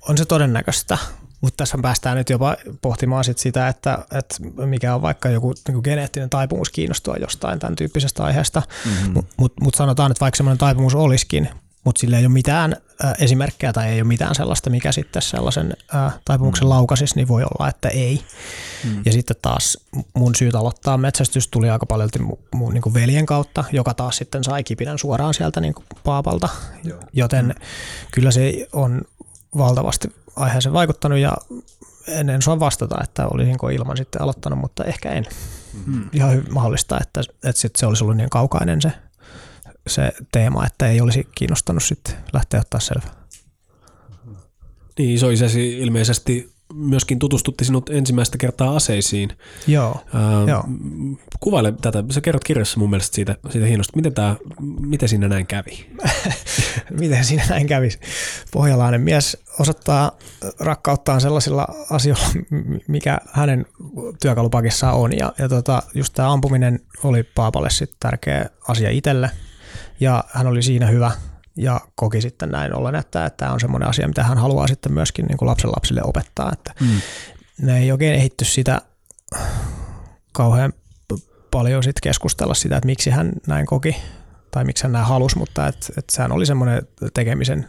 Speaker 3: on se todennäköistä, mutta tässä päästään nyt jopa pohtimaan sit sitä, että, että mikä on vaikka joku niin geneettinen taipumus kiinnostua jostain tämän tyyppisestä aiheesta. Mm-hmm. Mutta mut, mut sanotaan, että vaikka semmoinen taipumus olisikin, mutta sillä ei ole mitään äh, esimerkkejä tai ei ole mitään sellaista, mikä sitten sellaisen äh, taipumuksen mm. laukasisi, niin voi olla, että ei. Mm. Ja sitten taas mun syyt aloittaa metsästys tuli aika paljon mun, mun niin veljen kautta, joka taas sitten sai kipinän suoraan sieltä niin paapalta. Joo. Joten mm. kyllä se on valtavasti aiheeseen vaikuttanut ja en, en osaa vastata, että olisinko ilman sitten aloittanut, mutta ehkä en. Mm. Ihan hy- mahdollista, että, että sit se olisi ollut niin kaukainen se, se teema, että ei olisi kiinnostanut sitten lähteä ottaa selvää.
Speaker 2: Niin isoisäsi ilmeisesti myöskin tutustutti sinut ensimmäistä kertaa aseisiin.
Speaker 3: Joo,
Speaker 2: Ää,
Speaker 3: joo.
Speaker 2: Kuvaile tätä, sä kerrot kirjassa mun mielestä siitä, siitä hienosti. Miten, tää, miten siinä näin kävi?
Speaker 3: Miten siinä näin kävisi? Pohjalainen mies osoittaa rakkauttaan sellaisilla asioilla, mikä hänen työkalupakissaan on. Ja, ja tota, just tämä ampuminen oli Paapalle sitten tärkeä asia itselle. Ja hän oli siinä hyvä ja koki sitten näin ollen, että että tämä on semmoinen asia, mitä hän haluaa sitten myöskin niin kuin lapsen lapsille opettaa. Että mm. Ne ei oikein ehitty sitä kauhean paljon sit keskustella sitä, että miksi hän näin koki tai miksi hän näin halusi, mutta et, et sehän oli semmoinen tekemisen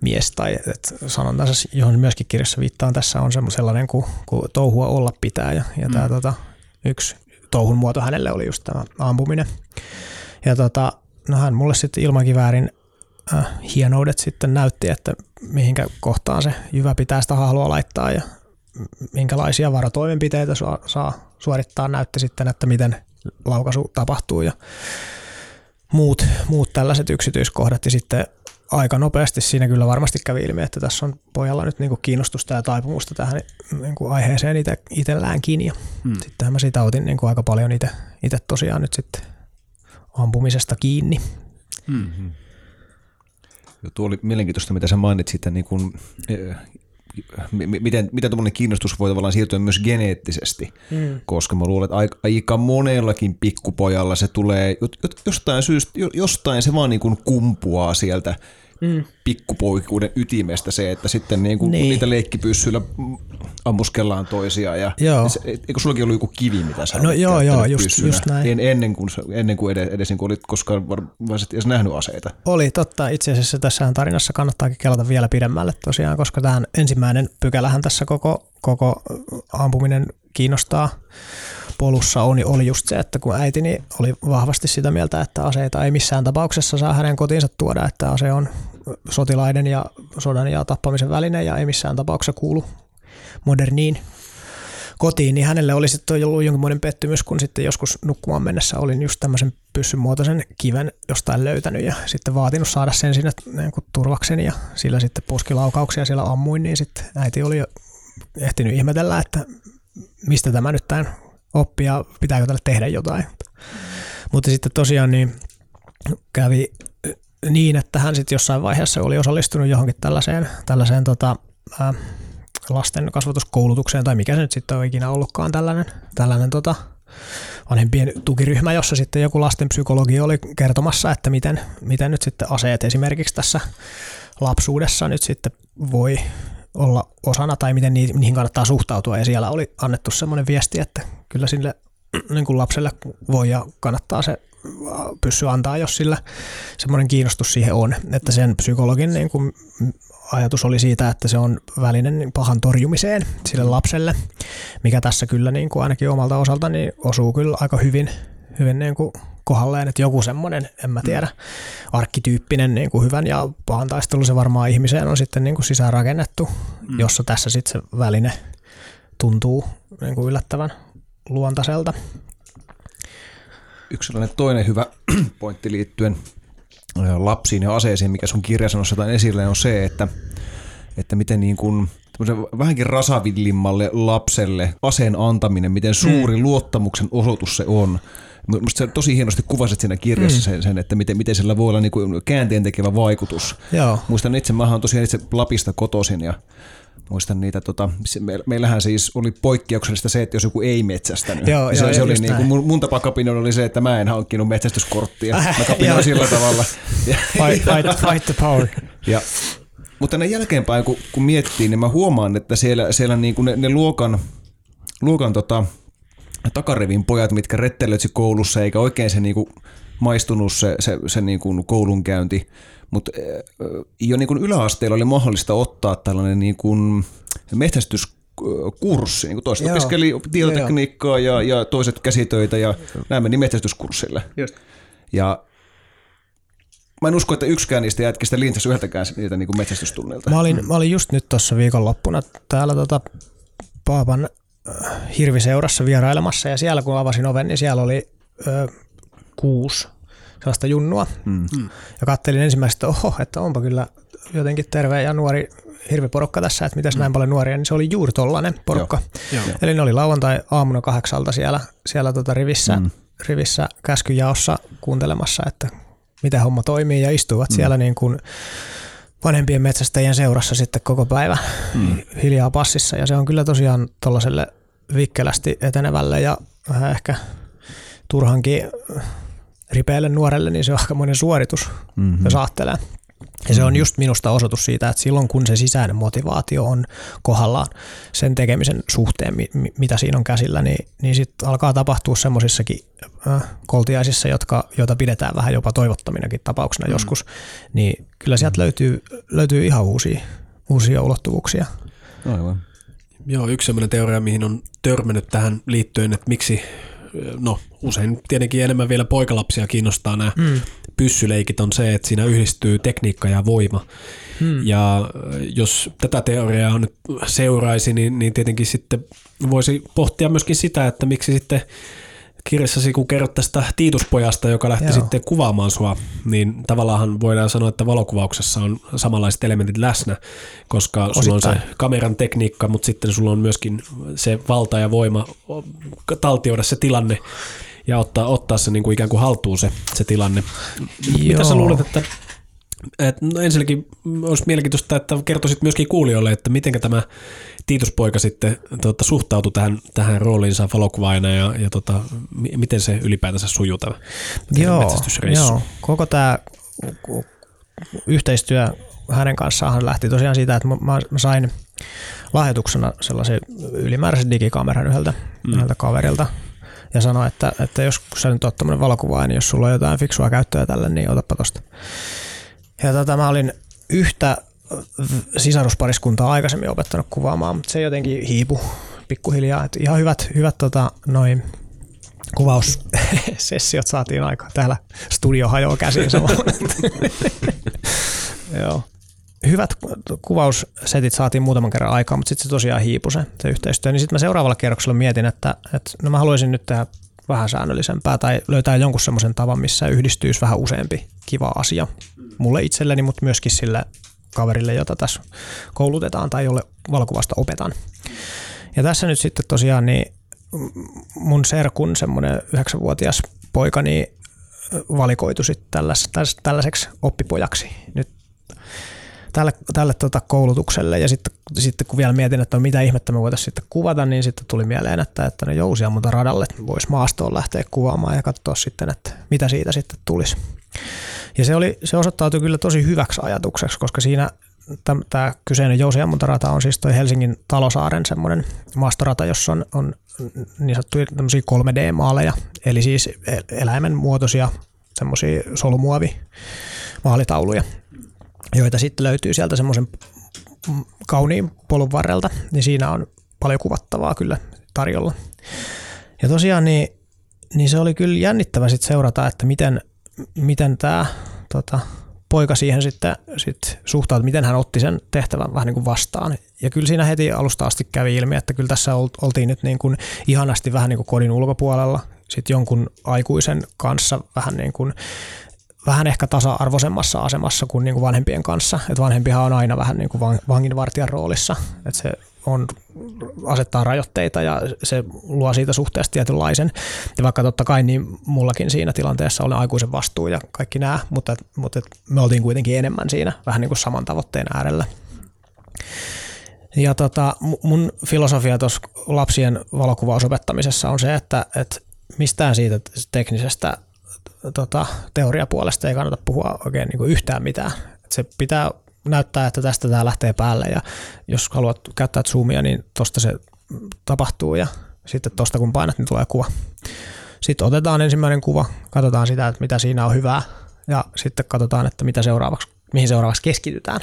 Speaker 3: mies tai et sanontansa, johon myöskin kirjassa viittaan tässä on sellainen, kuin, kuin touhua olla pitää ja, ja mm. tämä tota, yksi touhun muoto hänelle oli just tämä ampuminen. Ja tota, no hän mulle sitten ilmakiväärin äh, hienoudet sitten näytti, että mihinkä kohtaan se jyvä pitää sitä haluaa laittaa ja minkälaisia varotoimenpiteitä saa, saa suorittaa, näytti sitten, että miten laukaisu tapahtuu ja muut, muut tällaiset yksityiskohdat. Ja sitten aika nopeasti siinä kyllä varmasti kävi ilmi, että tässä on pojalla nyt niinku kiinnostusta ja taipumusta tähän niinku aiheeseen ite, itselläänkin. Ja hmm. sittenhän mä siitä otin niinku aika paljon itse tosiaan nyt sitten ampumisesta kiinni.
Speaker 1: Mm-hmm. Tuo oli mielenkiintoista, mitä sä mainitsit, että niin kun, eh, miten, miten tuommoinen kiinnostus voi tavallaan siirtyä myös geneettisesti, mm. koska mä luulen, että aika, aika monellakin pikkupojalla se tulee jo- jo- jostain syystä, jo- jostain se vaan niin kuin kumpuaa sieltä mm. pikkupoikuuden ytimestä se, että sitten niin kuin niin.
Speaker 3: Niin.
Speaker 1: niitä leikkipyssyillä mm, ammuskellaan toisiaan. Ja
Speaker 3: Joo.
Speaker 1: Se, eikö sullakin ollut joku kivi, mitä sä
Speaker 3: No joo, joo, just-
Speaker 1: pyssynä?
Speaker 3: just näin.
Speaker 1: En, ennen kuin, ennen kuin edes, edes niin kuin olit koskaan varsinaisesti edes nähnyt aseita.
Speaker 3: Oli totta. Itse asiassa tässä tarinassa kannattaakin kelata vielä pidemmälle tosiaan, koska tämä ensimmäinen pykälähän tässä koko, koko ampuminen kiinnostaa polussa on, oli just se, että kun äitini oli vahvasti sitä mieltä, että aseita ei missään tapauksessa saa hänen kotiinsa tuoda, että ase on sotilaiden ja sodan ja tappamisen väline ja ei missään tapauksessa kuulu moderniin kotiin, niin hänelle oli sitten ollut jonkinlainen pettymys, kun sitten joskus nukkumaan mennessä olin just tämmöisen pyssyn muotoisen kiven jostain löytänyt ja sitten vaatinut saada sen sinne niin kuin turvakseni ja sillä sitten puskilaukauksia siellä ammuin, niin sitten äiti oli jo ehtinyt ihmetellä, että mistä tämä nyt tämän oppi ja pitääkö tälle tehdä jotain. Mutta sitten tosiaan niin kävi niin, että hän sitten jossain vaiheessa oli osallistunut johonkin tällaiseen, tällaiseen tota, ää, lasten kasvatuskoulutukseen tai mikä se nyt sitten on ikinä ollutkaan tällainen, tällainen tota, vanhempien tukiryhmä, jossa sitten joku lastenpsykologi oli kertomassa, että miten, miten nyt sitten aseet esimerkiksi tässä lapsuudessa nyt sitten voi olla osana tai miten niihin kannattaa suhtautua. Ja siellä oli annettu semmoinen viesti, että kyllä sille niin kuin lapselle voi ja kannattaa se pysyä antaa, jos sillä semmoinen kiinnostus siihen on. Että sen psykologin niin kuin ajatus oli siitä, että se on väline pahan torjumiseen sille lapselle, mikä tässä kyllä niin kuin ainakin omalta osalta niin osuu kyllä aika hyvin, hyvin niin kuin kohdalleen, että joku semmoinen, en mä tiedä, arkkityyppinen niin kuin hyvän ja pahan taistelu se varmaan ihmiseen on sitten niin kuin sisäänrakennettu, mm. jossa tässä sitten se väline tuntuu niin kuin yllättävän luontaiselta.
Speaker 1: Yksi sellainen toinen hyvä pointti liittyen lapsiin ja aseisiin, mikä sun kirjassa nostetaan esille, on se, että, että miten niin kuin vähänkin rasavillimmalle lapselle aseen antaminen, miten suuri mm. luottamuksen osoitus se on. Minusta se tosi hienosti kuvasit siinä kirjassa mm. sen, sen, että miten, miten sillä voi olla niin kuin käänteen tekevä vaikutus.
Speaker 3: Joo.
Speaker 1: Muistan itse, mä oon tosiaan itse Lapista kotoisin ja muistan niitä, tota, meillähän siis oli poikkeuksellista se, että jos joku ei metsästänyt.
Speaker 3: Joo,
Speaker 1: niin se,
Speaker 3: joo,
Speaker 1: se oli niin kuin, mun, mun tapa kapinoida oli se, että mä en hankkinut metsästyskorttia. Mä kapinoin sillä tavalla.
Speaker 3: fight, fight, fight the power.
Speaker 1: Ja, mutta ne jälkeenpäin, kun, kun miettii, niin mä huomaan, että siellä, siellä niin kuin ne, ne luokan, luokan tota, takarevin pojat, mitkä rettelöitsi koulussa, eikä oikein se niin kuin maistunut se, se, se niin kuin koulunkäynti, mutta jo niin kuin yläasteella oli mahdollista ottaa tällainen niin kuin metsästyskurssi. Niin kuin toiset Joo. opiskeli tietotekniikkaa ja, ja toiset käsitöitä ja näin meni metsästyskurssille. Just. Ja mä en usko, että yksikään niistä jätkistä lintsasi yhdeltäkään niitä niin kuin metsästystunnilta.
Speaker 3: Mä olin, mä olin just nyt tuossa viikonloppuna täällä tota Paapan hirviseurassa vierailemassa ja siellä kun avasin oven, niin siellä oli ö, kuusi sellaista junnua. Mm. Ja kattelin ensimmäistä, että oho, että onpa kyllä jotenkin terve ja nuori hirviporukka tässä, että mitäs mm. näin paljon nuoria, niin se oli juuri tollainen porukka. Joo. Joo. Eli ne oli lauantai aamuna kahdeksalta siellä, siellä tota rivissä, mm. rivissä käskyjaossa kuuntelemassa, että miten homma toimii ja istuvat mm. siellä niin kuin vanhempien metsästäjien seurassa sitten koko päivä mm. hiljaa passissa ja se on kyllä tosiaan tuollaiselle vikkelästi etenevälle ja vähän ehkä turhankin ripeälle nuorelle, niin se on aikamoinen suoritus, mm-hmm. jos ajattelee. Ja se on just minusta osoitus siitä, että silloin kun se sisäinen motivaatio on kohdallaan sen tekemisen suhteen, mitä siinä on käsillä, niin, niin sitten alkaa tapahtua semmoisissakin äh, koltiaisissa, jotka, joita pidetään vähän jopa toivottaminakin tapauksena mm. joskus, niin kyllä sieltä mm. löytyy, löytyy ihan uusia, uusia ulottuvuuksia.
Speaker 1: Aivan.
Speaker 2: Joo, yksi sellainen teoria, mihin on törmännyt tähän liittyen, että miksi no usein tietenkin enemmän vielä poikalapsia kiinnostaa nämä mm. pyssyleikit on se, että siinä yhdistyy tekniikka ja voima. Hmm. Ja jos tätä teoriaa nyt seuraisi, niin, niin tietenkin sitten voisi pohtia myöskin sitä, että miksi sitten kirjassasi, kun kerrot tästä Tiituspojasta, joka lähti Joo. sitten kuvaamaan sua, niin tavallaan voidaan sanoa, että valokuvauksessa on samanlaiset elementit läsnä, koska Osittain. sulla on se kameran tekniikka, mutta sitten sulla on myöskin se valta ja voima taltioida se tilanne ja ottaa, ottaa se niin kuin ikään kuin haltuun se, se tilanne. Joo. Mitä sä luulet, että et, no ensinnäkin olisi mielenkiintoista, että kertoisit myöskin kuulijoille, että miten tämä Tiituspoika sitten tota, suhtautui tähän, tähän rooliinsa valokuvaajana ja, ja tota, miten se ylipäätänsä sujuu tämä
Speaker 3: joo, joo, koko tämä yhteistyö hänen kanssaan lähti tosiaan siitä, että mä, mä sain lahjoituksena sellaisen ylimääräisen digikameran yhdeltä, mm. yhdeltä kaverilta ja sanoi, että, että jos sä nyt oot tämmöinen valokuvaaja, niin jos sulla on jotain fiksua käyttöä tälle, niin otapa tosta. Ja tota, mä olin yhtä sisaruspariskuntaa aikaisemmin opettanut kuvaamaan, mutta se jotenkin hiipu pikkuhiljaa. Et ihan hyvät, hyvät tota, noin kuvaussessiot saatiin aika. Täällä studio hajoaa käsiin Joo. Hyvät kuvaussetit saatiin muutaman kerran aikaa, mutta sitten se tosiaan hiipui se, se yhteistyö. Niin sitten mä seuraavalla kierroksella mietin, että, että no mä haluaisin nyt tehdä vähän säännöllisempää tai löytää jonkun semmoisen tavan, missä yhdistyisi vähän useampi kiva asia mulle itselleni, mutta myöskin sille kaverille, jota tässä koulutetaan tai jolle valokuvasta opetan. Ja tässä nyt sitten tosiaan niin mun serkun semmoinen yhdeksänvuotias poika niin valikoitu sitten tällais, tällaiseksi oppipojaksi nyt tälle, tälle tota koulutukselle. Ja sitten, sitten kun vielä mietin, että no mitä ihmettä me voitaisiin sitten kuvata, niin sitten tuli mieleen, että, että no jousia mutta radalle voisi maastoon lähteä kuvaamaan ja katsoa sitten, että mitä siitä sitten tulisi. Ja se, oli, se osoittautui kyllä tosi hyväksi ajatukseksi, koska siinä tämä kyseinen jousiammuntarata on siis toi Helsingin Talosaaren semmoinen maastorata, jossa on, on niin sanottuja 3D-maaleja, eli siis eläimen muotoisia semmoisia solumuovi maalitauluja, joita sitten löytyy sieltä semmoisen kauniin polun varrelta, niin siinä on paljon kuvattavaa kyllä tarjolla. Ja tosiaan niin, niin se oli kyllä jännittävä sitten seurata, että miten, miten tämä tota, poika siihen sitten sit suhtautui, miten hän otti sen tehtävän vähän niin kuin vastaan. Ja kyllä siinä heti alusta asti kävi ilmi, että kyllä tässä oltiin nyt niin kuin ihanasti vähän niin kuin kodin ulkopuolella, sitten jonkun aikuisen kanssa vähän niin kuin vähän ehkä tasa-arvoisemmassa asemassa kuin, niin kuin vanhempien kanssa. Et vanhempihan on aina vähän niin kuin vanginvartijan roolissa. Et se on, asettaa rajoitteita ja se luo siitä suhteesta tietynlaisen. Ja vaikka totta kai niin mullakin siinä tilanteessa oli aikuisen vastuu ja kaikki nämä, mutta, mutta me oltiin kuitenkin enemmän siinä vähän niin kuin saman tavoitteen äärellä. Ja tota, mun filosofia tuossa lapsien valokuvausopettamisessa on se, että, että mistään siitä teknisestä tota, teoriapuolesta ei kannata puhua oikein niin kuin yhtään mitään. Se pitää näyttää, että tästä tämä lähtee päälle ja jos haluat käyttää zoomia, niin tuosta se tapahtuu ja sitten tuosta kun painat, niin tulee kuva. Sitten otetaan ensimmäinen kuva, katsotaan sitä, että mitä siinä on hyvää ja sitten katsotaan, että mitä seuraavaksi, mihin seuraavaksi keskitytään.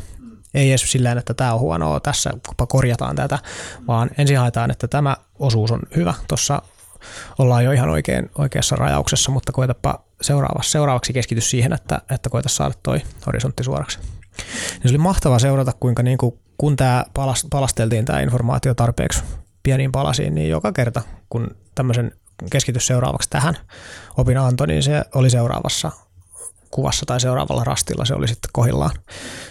Speaker 3: Ei edes silleen, että tämä on huonoa, tässä korjataan tätä, vaan ensin haetaan, että tämä osuus on hyvä. Tuossa ollaan jo ihan oikein, oikeassa rajauksessa, mutta koetapa seuraavaksi, seuraavaksi keskity siihen, että, että koeta saada toi horisontti suoraksi. Niin se oli mahtava seurata, kuinka niin kuin, kun tämä palas, palasteltiin tämä informaatio tarpeeksi pieniin palasiin, niin joka kerta, kun tämmöisen keskitys seuraavaksi tähän opin antoi, niin se oli seuraavassa kuvassa tai seuraavalla rastilla se oli sitten kohillaan.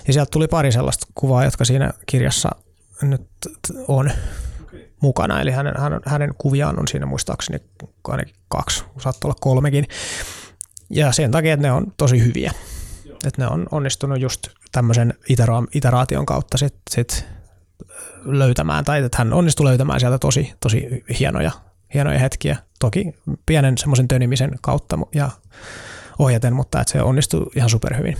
Speaker 3: Ja sieltä tuli pari sellaista kuvaa, jotka siinä kirjassa nyt on mukana, eli hänen, hänen, hänen kuviaan on siinä muistaakseni ainakin kaksi, saattaa olla kolmekin. Ja sen takia, että ne on tosi hyviä. Että ne on onnistunut just tämmöisen iteraation kautta sit, sit löytämään, tai että hän onnistui löytämään sieltä tosi, tosi hienoja, hienoja hetkiä. Toki pienen semmoisen tönimisen kautta ja ohjaten, mutta että se onnistui ihan superhyvin.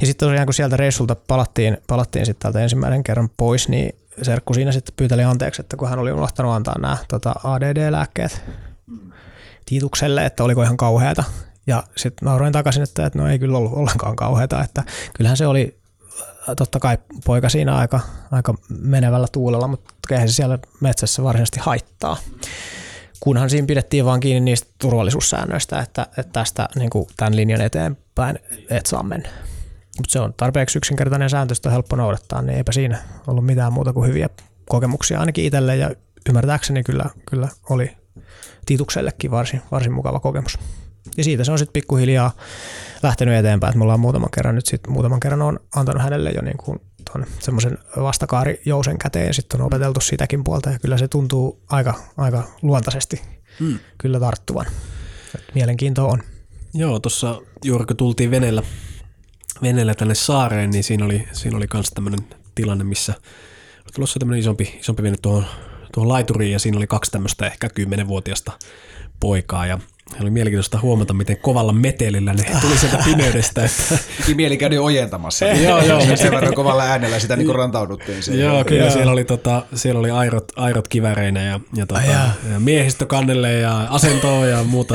Speaker 3: Ja sitten tosiaan kun sieltä reissulta palattiin, palattiin sitten täältä ensimmäisen kerran pois, niin serkku siinä sitten pyyteli anteeksi, että kun hän oli unohtanut antaa nämä tota, ADD-lääkkeet Tiitukselle, että oliko ihan kauheata. Ja sitten nauroin takaisin, että, että no ei kyllä ollut ollenkaan kauheata, että kyllähän se oli totta kai poika siinä aika, aika menevällä tuulella, mutta eihän se siellä metsässä varsinaisesti haittaa. Kunhan siinä pidettiin vaan kiinni niistä turvallisuussäännöistä, että, että tästä niin kuin tämän linjan eteenpäin et saa mennä. Mutta se on tarpeeksi yksinkertainen sääntö, sitä on helppo noudattaa, niin eipä siinä ollut mitään muuta kuin hyviä kokemuksia ainakin itselle ja ymmärtääkseni kyllä, kyllä oli Tiituksellekin varsin, varsin mukava kokemus. Ja siitä se on sitten pikkuhiljaa lähtenyt eteenpäin, että me ollaan muutaman kerran nyt sitten muutaman kerran on antanut hänelle jo niin kuin tuon semmoisen vastakaarijousen käteen ja sitten on opeteltu sitäkin puolta ja kyllä se tuntuu aika, aika luontaisesti hmm. kyllä tarttuvan. Et mielenkiintoa on.
Speaker 2: Joo, tuossa juuri kun tultiin veneellä, veneellä tänne saareen, niin siinä oli, siinä oli myös tämmöinen tilanne, missä oli tulossa tämmöinen isompi, isompi vene tuohon, tuohon laituriin ja siinä oli kaksi tämmöistä ehkä kymmenenvuotiasta poikaa ja oli mielenkiintoista huomata, miten kovalla metelillä ne tuli sieltä pimeydestä. Että...
Speaker 1: mieli käy ojentamassa. joo, joo. Sen verran kovalla äänellä sitä niin rantauduttiin.
Speaker 2: Siihen. Joo, kyllä joo. siellä oli, tota, siellä oli airot, airot kiväreinä ja, ja, tota, ja miehistö kannelle ja asentoa ja muuta.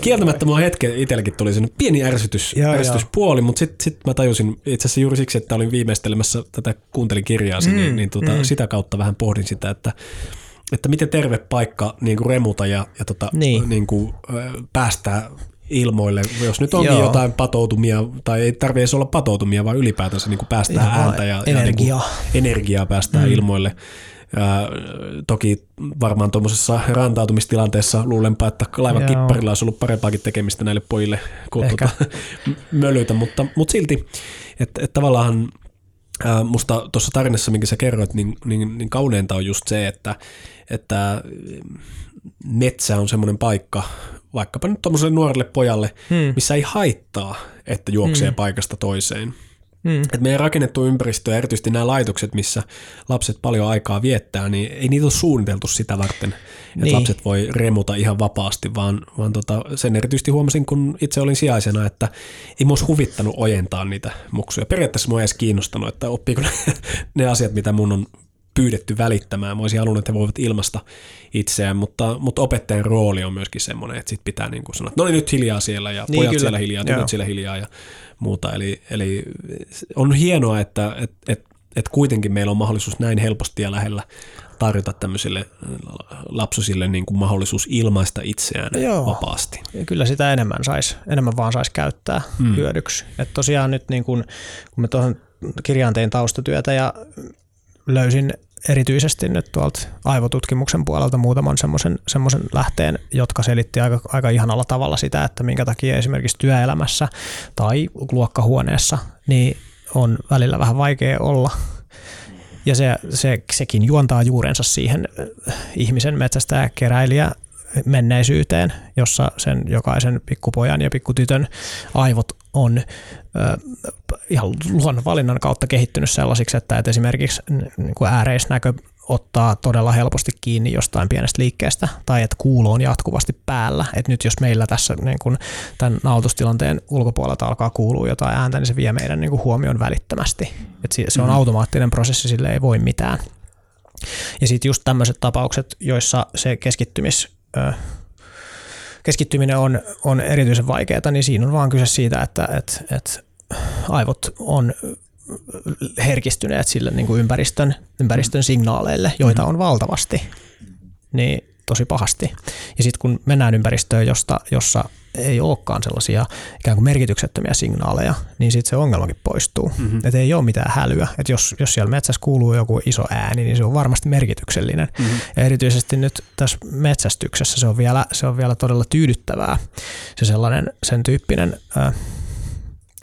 Speaker 2: Kieltämättä mua hetken itselläkin tuli sen pieni ärsytys, joo, ärsytyspuoli, mutta sitten sit mä tajusin itse asiassa juuri siksi, että olin viimeistelemässä tätä kuuntelin kirjaasi, niin, mm, niin, niin tota, mm. sitä kautta vähän pohdin sitä, että että miten terve paikka niin kuin remuta ja, ja tota, niin. Niin kuin, päästää ilmoille, jos nyt onkin Joo. jotain patoutumia, tai ei tarvitse edes olla patoutumia, vaan ylipäätänsä niin kuin päästää Ihan ääntä ja, energiaa. ja niin kuin energiaa päästää mm. ilmoille. Ja, toki varmaan tuommoisessa rantautumistilanteessa luulenpa, että laivan Joo. kipparilla olisi ollut parempaakin tekemistä näille pojille kuin tuota, mölytä, mutta, mutta silti, että, että tavallaan Musta tuossa tarinassa, minkä sä kerroit, niin, niin, niin kauneinta on just se, että, että metsä on semmoinen paikka, vaikkapa nyt tuommoiselle nuorelle pojalle, hmm. missä ei haittaa, että juoksee hmm. paikasta toiseen. Hmm. Et meidän rakennettu ympäristö ja erityisesti nämä laitokset, missä lapset paljon aikaa viettää, niin ei niitä ole suunniteltu sitä varten, että niin. lapset voi remuta ihan vapaasti, vaan, vaan tota, sen erityisesti huomasin, kun itse olin sijaisena, että ei mua huvittanut ojentaa niitä muksuja. Periaatteessa mua ei edes kiinnostanut, että oppiiko ne, ne asiat, mitä mun on pyydetty välittämään. Mä olisin halunnut, että he voivat ilmasta itseään, mutta, mutta opettajan rooli on myöskin semmoinen, että sit pitää niin kuin sanoa, että no niin nyt hiljaa siellä ja niin, pojat kyllä. siellä hiljaa, nyt siellä hiljaa ja muuta. Eli, eli on hienoa, että et, et, et kuitenkin meillä on mahdollisuus näin helposti ja lähellä tarjota tämmöisille lapsosille niin kuin mahdollisuus ilmaista itseään Joo. vapaasti.
Speaker 3: Ja kyllä sitä enemmän sais, enemmän vaan saisi käyttää mm. hyödyksi. Et tosiaan nyt niin kun, kun me tuohon kirjaan tein taustatyötä ja löysin erityisesti nyt tuolta aivotutkimuksen puolelta muutaman semmoisen lähteen, jotka selitti aika, aika ihanalla tavalla sitä, että minkä takia esimerkiksi työelämässä tai luokkahuoneessa niin on välillä vähän vaikea olla. Ja se, se, sekin juontaa juurensa siihen äh, ihmisen metsästä keräilijä menneisyyteen, jossa sen jokaisen pikkupojan ja pikkutytön aivot on ö, ihan luonnonvalinnan kautta kehittynyt sellaisiksi, että, että esimerkiksi niin kuin ääreisnäkö ottaa todella helposti kiinni jostain pienestä liikkeestä tai että kuulo on jatkuvasti päällä. Että nyt jos meillä tässä niin kuin tämän nautustilanteen ulkopuolelta alkaa kuulua jotain ääntä, niin se vie meidän niin kuin huomioon välittömästi. Että se on mm-hmm. automaattinen prosessi, sille ei voi mitään. Ja sitten just tämmöiset tapaukset, joissa se keskittymis keskittyminen on, on erityisen vaikeaa, niin siinä on vaan kyse siitä, että et, et aivot on herkistyneet sille niin kuin ympäristön, ympäristön signaaleille, joita on valtavasti. Niin tosi pahasti. Ja sitten kun mennään ympäristöön, josta, jossa ei olekaan sellaisia ikään kuin merkityksettömiä signaaleja, niin sitten se ongelmakin poistuu. Mm-hmm. Että ei ole mitään hälyä. Että jos, jos siellä metsässä kuuluu joku iso ääni, niin se on varmasti merkityksellinen. Mm-hmm. Ja erityisesti nyt tässä metsästyksessä se on vielä, se on vielä todella tyydyttävää. Se sellainen, sen tyyppinen äh,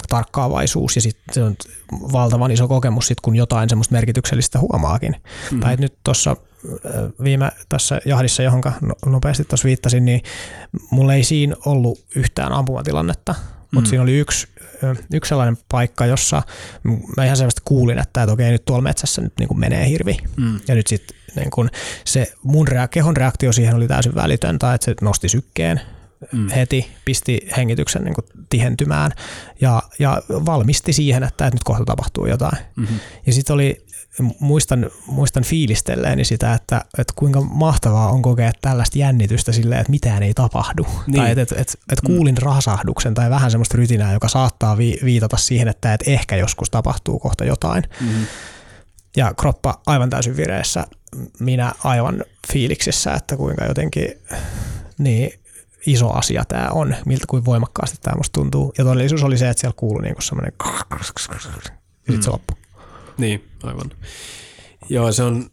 Speaker 3: tarkkaavaisuus ja sitten se on valtavan iso kokemus, sit, kun jotain semmoista merkityksellistä huomaakin. Mm-hmm. Tai nyt tuossa viime tässä jahdissa, johon no, nopeasti tuossa viittasin, niin mulla ei siinä ollut yhtään ampumatilannetta, mutta mm. siinä oli yksi, yksi sellainen paikka, jossa mä ihan selvästi kuulin, että, että okei, nyt tuolla metsässä nyt niin kuin menee hirvi. Mm. Ja nyt sitten niin kuin se mun rea- kehon reaktio siihen oli täysin välitöntä, että se nosti sykkeen mm. heti, pisti hengityksen niin kuin tihentymään ja, ja valmisti siihen, että, että nyt kohta tapahtuu jotain. Mm-hmm. Ja sitten oli muistan, muistan fiilistelleeni sitä, että, että kuinka mahtavaa on kokea tällaista jännitystä silleen, että mitään ei tapahdu. Niin. Tai että, että, että, että kuulin mm. rasahduksen tai vähän semmoista rytinää, joka saattaa vi, viitata siihen, että, että ehkä joskus tapahtuu kohta jotain. Mm. Ja kroppa aivan täysin vireessä, minä aivan fiiliksissä, että kuinka jotenkin niin iso asia tämä on, miltä kuin voimakkaasti tämä musta tuntuu. Ja todellisuus oli se, että siellä kuului niinku semmoinen ja sitten se loppui.
Speaker 2: Niin, aivan. Joo, se on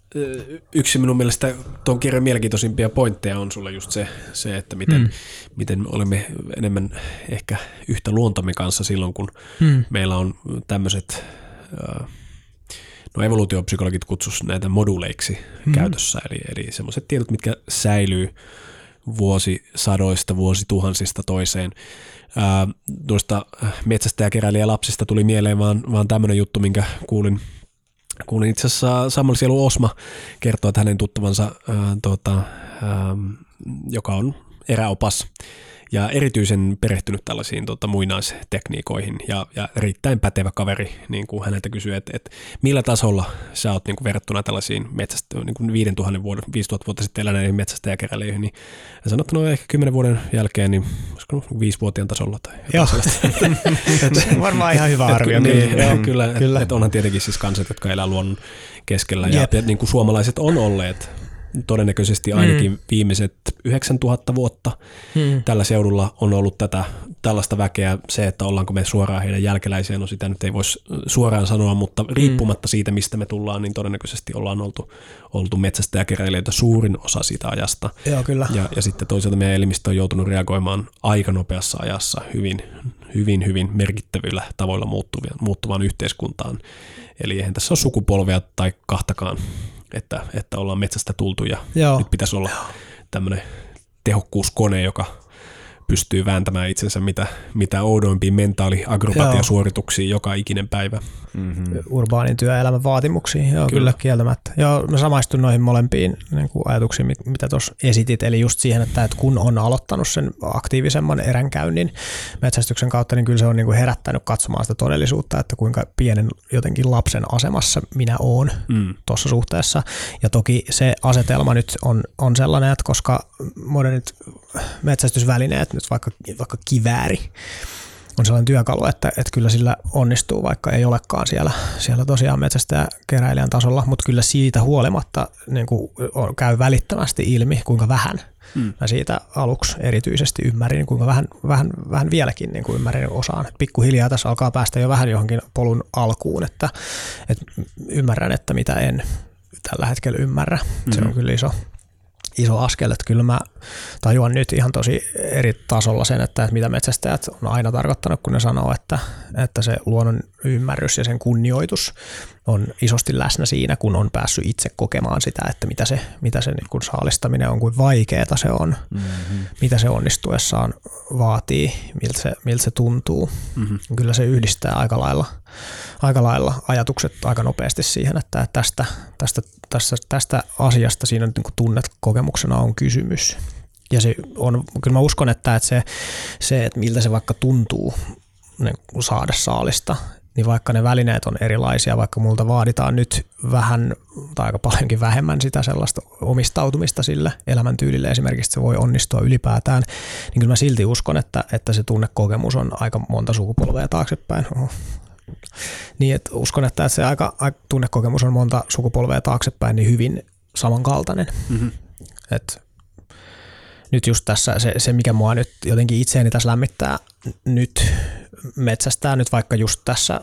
Speaker 2: yksi minun mielestä tuon kirjan mielenkiintoisimpia pointteja on sulle just se, se että miten, mm. miten olemme enemmän ehkä yhtä luontamme kanssa silloin, kun mm. meillä on tämmöiset, no evoluutiopsykologit kutsus näitä moduleiksi mm. käytössä, eli, eli semmoiset tiedot, mitkä säilyy vuosisadoista, vuosituhansista toiseen. Ää, noista metsästäjäkeräilijä lapsista tuli mieleen vaan, vaan tämmöinen juttu, minkä kuulin kuulin itse asiassa Samuel Sielu Osma kertoa, että hänen tuttavansa, ää, tuota, ää, joka on eräopas ja erityisen perehtynyt tällaisiin tota, muinaistekniikoihin ja, ja erittäin pätevä kaveri, niin kuin häneltä kysyi, että, että millä tasolla sä oot niin kuin verrattuna tällaisiin metsästä, niin kuin 5000 vuoden, 5000 vuotta sitten eläneihin metsästäjäkeräilijöihin, niin hän sanoi, että no ehkä 10 vuoden jälkeen, niin olisiko viisivuotiaan tasolla tai
Speaker 3: Joo. et, Varmaan ihan hyvä arvio.
Speaker 2: Niin, kyllä, joo, kyllä, kyllä. Että, että onhan tietenkin siis kansat, jotka elää luonnon keskellä ja, ja niin kuin suomalaiset on olleet todennäköisesti ainakin mm. viimeiset 9000 vuotta mm. tällä seudulla on ollut tätä, tällaista väkeä. Se, että ollaanko me suoraan heidän jälkeläisiä, no sitä nyt ei voisi suoraan sanoa, mutta mm. riippumatta siitä, mistä me tullaan, niin todennäköisesti ollaan oltu, oltu metsästäjäkeräilijöitä suurin osa siitä ajasta.
Speaker 3: Joo, kyllä.
Speaker 2: Ja, ja sitten toisaalta meidän elimistö on joutunut reagoimaan aika nopeassa ajassa hyvin, hyvin, hyvin merkittävillä tavoilla muuttuvaan yhteiskuntaan. Eli eihän tässä ole sukupolvea tai kahtakaan että, että ollaan metsästä tultu ja Joo. nyt pitäisi olla tämmöinen tehokkuuskone, joka pystyy vääntämään itsensä mitä, mitä oudoimpiin mentaaliakrobatiasuorituksiin joka ikinen päivä.
Speaker 3: Mm-hmm. Urbaanin työelämän vaatimuksiin, joo, kyllä. kyllä kieltämättä. Joo, mä samaistun noihin molempiin niin kuin ajatuksiin, mitä tuossa esitit, eli just siihen, että, että kun on aloittanut sen aktiivisemman eränkäynnin metsästyksen kautta, niin kyllä se on niin kuin herättänyt katsomaan sitä todellisuutta, että kuinka pienen jotenkin lapsen asemassa minä oon mm. tuossa suhteessa. Ja toki se asetelma nyt on, on sellainen, että koska modernit metsästysvälineet, nyt vaikka, vaikka kivääri, on sellainen työkalu, että, että kyllä sillä onnistuu, vaikka ei olekaan siellä, siellä tosiaan metsästä keräilijän tasolla, mutta kyllä siitä huolimatta niin kuin on, käy välittömästi ilmi, kuinka vähän hmm. mä siitä aluksi erityisesti ymmärrin, kuinka vähän, vähän, vähän vieläkin niin kuin ymmärrin osaan. Pikkuhiljaa tässä alkaa päästä jo vähän johonkin polun alkuun, että, että ymmärrän, että mitä en tällä hetkellä ymmärrä. Hmm. Se on hmm. kyllä iso, iso askel, että kyllä mä tajuan nyt ihan tosi eri tasolla sen, että mitä metsästäjät on aina tarkoittanut, kun ne sanoo, että, että se luonnon ymmärrys ja sen kunnioitus on isosti läsnä siinä, kun on päässyt itse kokemaan sitä, että mitä se, mitä se niin kuin saalistaminen on, kuin vaikeaa se on, mm-hmm. mitä se onnistuessaan vaatii, miltä se, miltä se tuntuu. Mm-hmm. Kyllä se yhdistää aika lailla, aika lailla ajatukset aika nopeasti siihen, että tästä, tästä, tästä, tästä asiasta siinä niin kuin tunnet-kokemuksena on kysymys. Ja se on, kyllä mä uskon, että, että se, se, että miltä se vaikka tuntuu niin saada saalista, niin vaikka ne välineet on erilaisia, vaikka multa vaaditaan nyt vähän tai aika paljonkin vähemmän sitä sellaista omistautumista sille elämäntyylille esimerkiksi, se voi onnistua ylipäätään, niin kyllä mä silti uskon, että, että se tunnekokemus on aika monta sukupolvea taaksepäin. Oho. Niin, että uskon, että se aika, aika tunnekokemus on monta sukupolvea taaksepäin niin hyvin samankaltainen. Mm-hmm. Et nyt just tässä se, se, mikä mua nyt jotenkin itseäni tässä lämmittää nyt metsästää nyt vaikka just tässä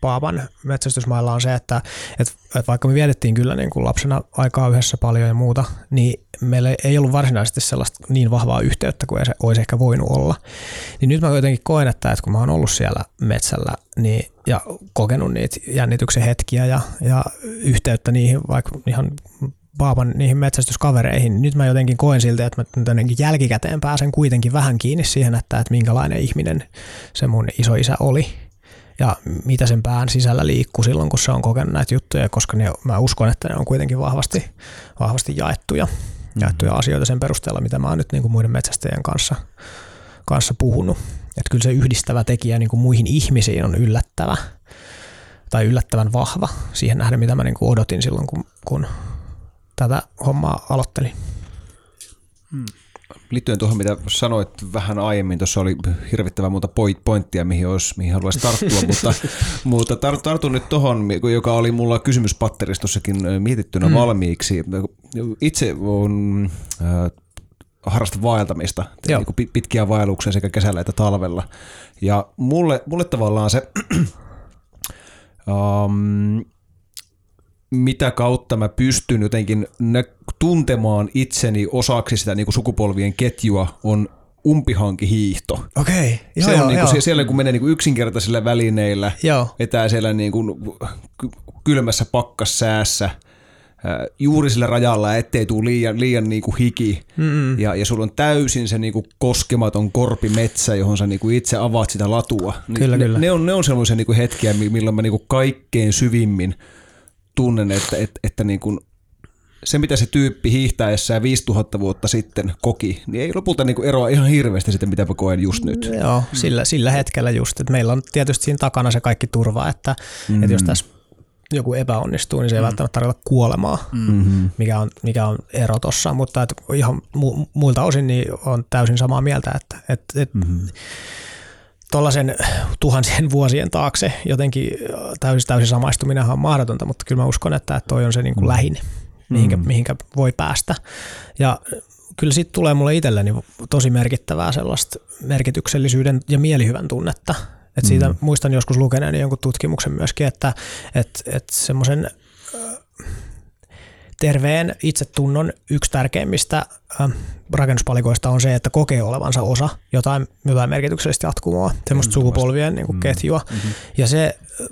Speaker 3: Paapan metsästysmailla on se, että, että, että vaikka me vietettiin kyllä niin kuin lapsena aikaa yhdessä paljon ja muuta, niin meillä ei ollut varsinaisesti sellaista niin vahvaa yhteyttä kuin se olisi ehkä voinut olla. Niin nyt mä jotenkin koen, että, että kun mä oon ollut siellä metsällä niin, ja kokenut niitä jännityksen hetkiä ja, ja yhteyttä niihin vaikka ihan Paapan niihin metsästyskavereihin, nyt mä jotenkin koen siltä, että mä jotenkin jälkikäteen pääsen kuitenkin vähän kiinni siihen, että, että minkälainen ihminen se mun isoisä oli ja mitä sen pään sisällä liikkuu silloin, kun se on kokenut näitä juttuja, koska ne, mä uskon, että ne on kuitenkin vahvasti, vahvasti jaettuja, mm-hmm. jaettuja asioita sen perusteella, mitä mä oon nyt niin kuin muiden metsästäjien kanssa, kanssa puhunut. Että kyllä se yhdistävä tekijä niin kuin muihin ihmisiin on yllättävä tai yllättävän vahva siihen nähden, mitä mä niin kuin odotin silloin, kun, kun tätä hommaa aloittelin.
Speaker 1: Hmm. Liittyen tuohon, mitä sanoit vähän aiemmin, tuossa oli hirvittävän monta pointtia, mihin, olisi, mihin haluaisi tarttua, mutta, mutta tar, tartun nyt tuohon, joka oli mulla kysymyspatteristossakin mietittynä hmm. valmiiksi. Itse on äh, harrasta vaeltamista, niin pitkiä vaelluksia sekä kesällä että talvella. Ja mulle, mulle tavallaan se um, mitä kautta mä pystyn jotenkin tuntemaan itseni osaksi sitä niin kuin sukupolvien ketjua, on umpihankihiihto.
Speaker 3: Okei,
Speaker 1: okay. Se on niin kuin, siellä kun menee niin kuin yksinkertaisilla välineillä, joo. etää siellä niin kuin kylmässä pakkassäässä, juuri sillä rajalla, ettei tule liian, liian niin kuin hiki. Ja, ja sulla on täysin se niin kuin koskematon korpimetsä, johon sä niin kuin itse avaat sitä latua.
Speaker 3: Kyllä,
Speaker 1: ne,
Speaker 3: kyllä.
Speaker 1: Ne on, ne on sellaisia niin kuin hetkiä, milloin mä niin kuin kaikkein syvimmin – tunnen, että, että, että niin kuin se, mitä se tyyppi hiihtäessään 5000 vuotta sitten koki, niin ei lopulta niin kuin eroa ihan hirveästi sitten, mitä mä koen just nyt.
Speaker 3: Joo, sillä, sillä hetkellä just. Että meillä on tietysti siinä takana se kaikki turva, että, mm. että jos tässä joku epäonnistuu, niin se ei mm. välttämättä tarkoita kuolemaa, mm-hmm. mikä, on, mikä on ero tuossa, mutta että ihan mu, muilta osin niin on täysin samaa mieltä, että, että, että mm-hmm tuollaisen tuhansien vuosien taakse jotenkin täysin, täysin samaistuminen on mahdotonta, mutta kyllä mä uskon, että toi on se niin kuin mm. lähin, mihinkä, mm. mihinkä voi päästä. Ja kyllä siitä tulee mulle itselleni tosi merkittävää sellaista merkityksellisyyden ja mielihyvän tunnetta. Et siitä mm. muistan joskus lukeneeni jonkun tutkimuksen myöskin, että et, et semmoisen terveen itsetunnon yksi tärkeimmistä äh, rakennuspalikoista on se, että kokee olevansa osa jotain, jotain merkityksellistä jatkumoa, semmoista sukupolvien niin kuin, mm. ketjua. Mm-hmm. Ja se äh,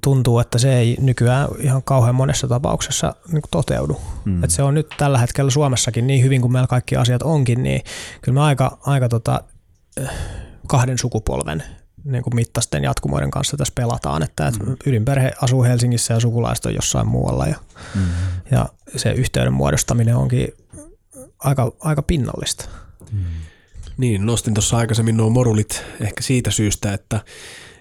Speaker 3: tuntuu, että se ei nykyään ihan kauhean monessa tapauksessa niin kuin toteudu. Mm. Että se on nyt tällä hetkellä Suomessakin niin hyvin kuin meillä kaikki asiat onkin, niin kyllä me aika, aika tota, äh, kahden sukupolven niin kuin mittaisten jatkumoiden kanssa tässä pelataan, että, mm. ydinperhe asuu Helsingissä ja sukulaiset on jossain muualla ja, mm. ja se yhteyden muodostaminen onkin aika, aika pinnallista. Mm.
Speaker 2: Niin, nostin tuossa aikaisemmin nuo morulit ehkä siitä syystä, että,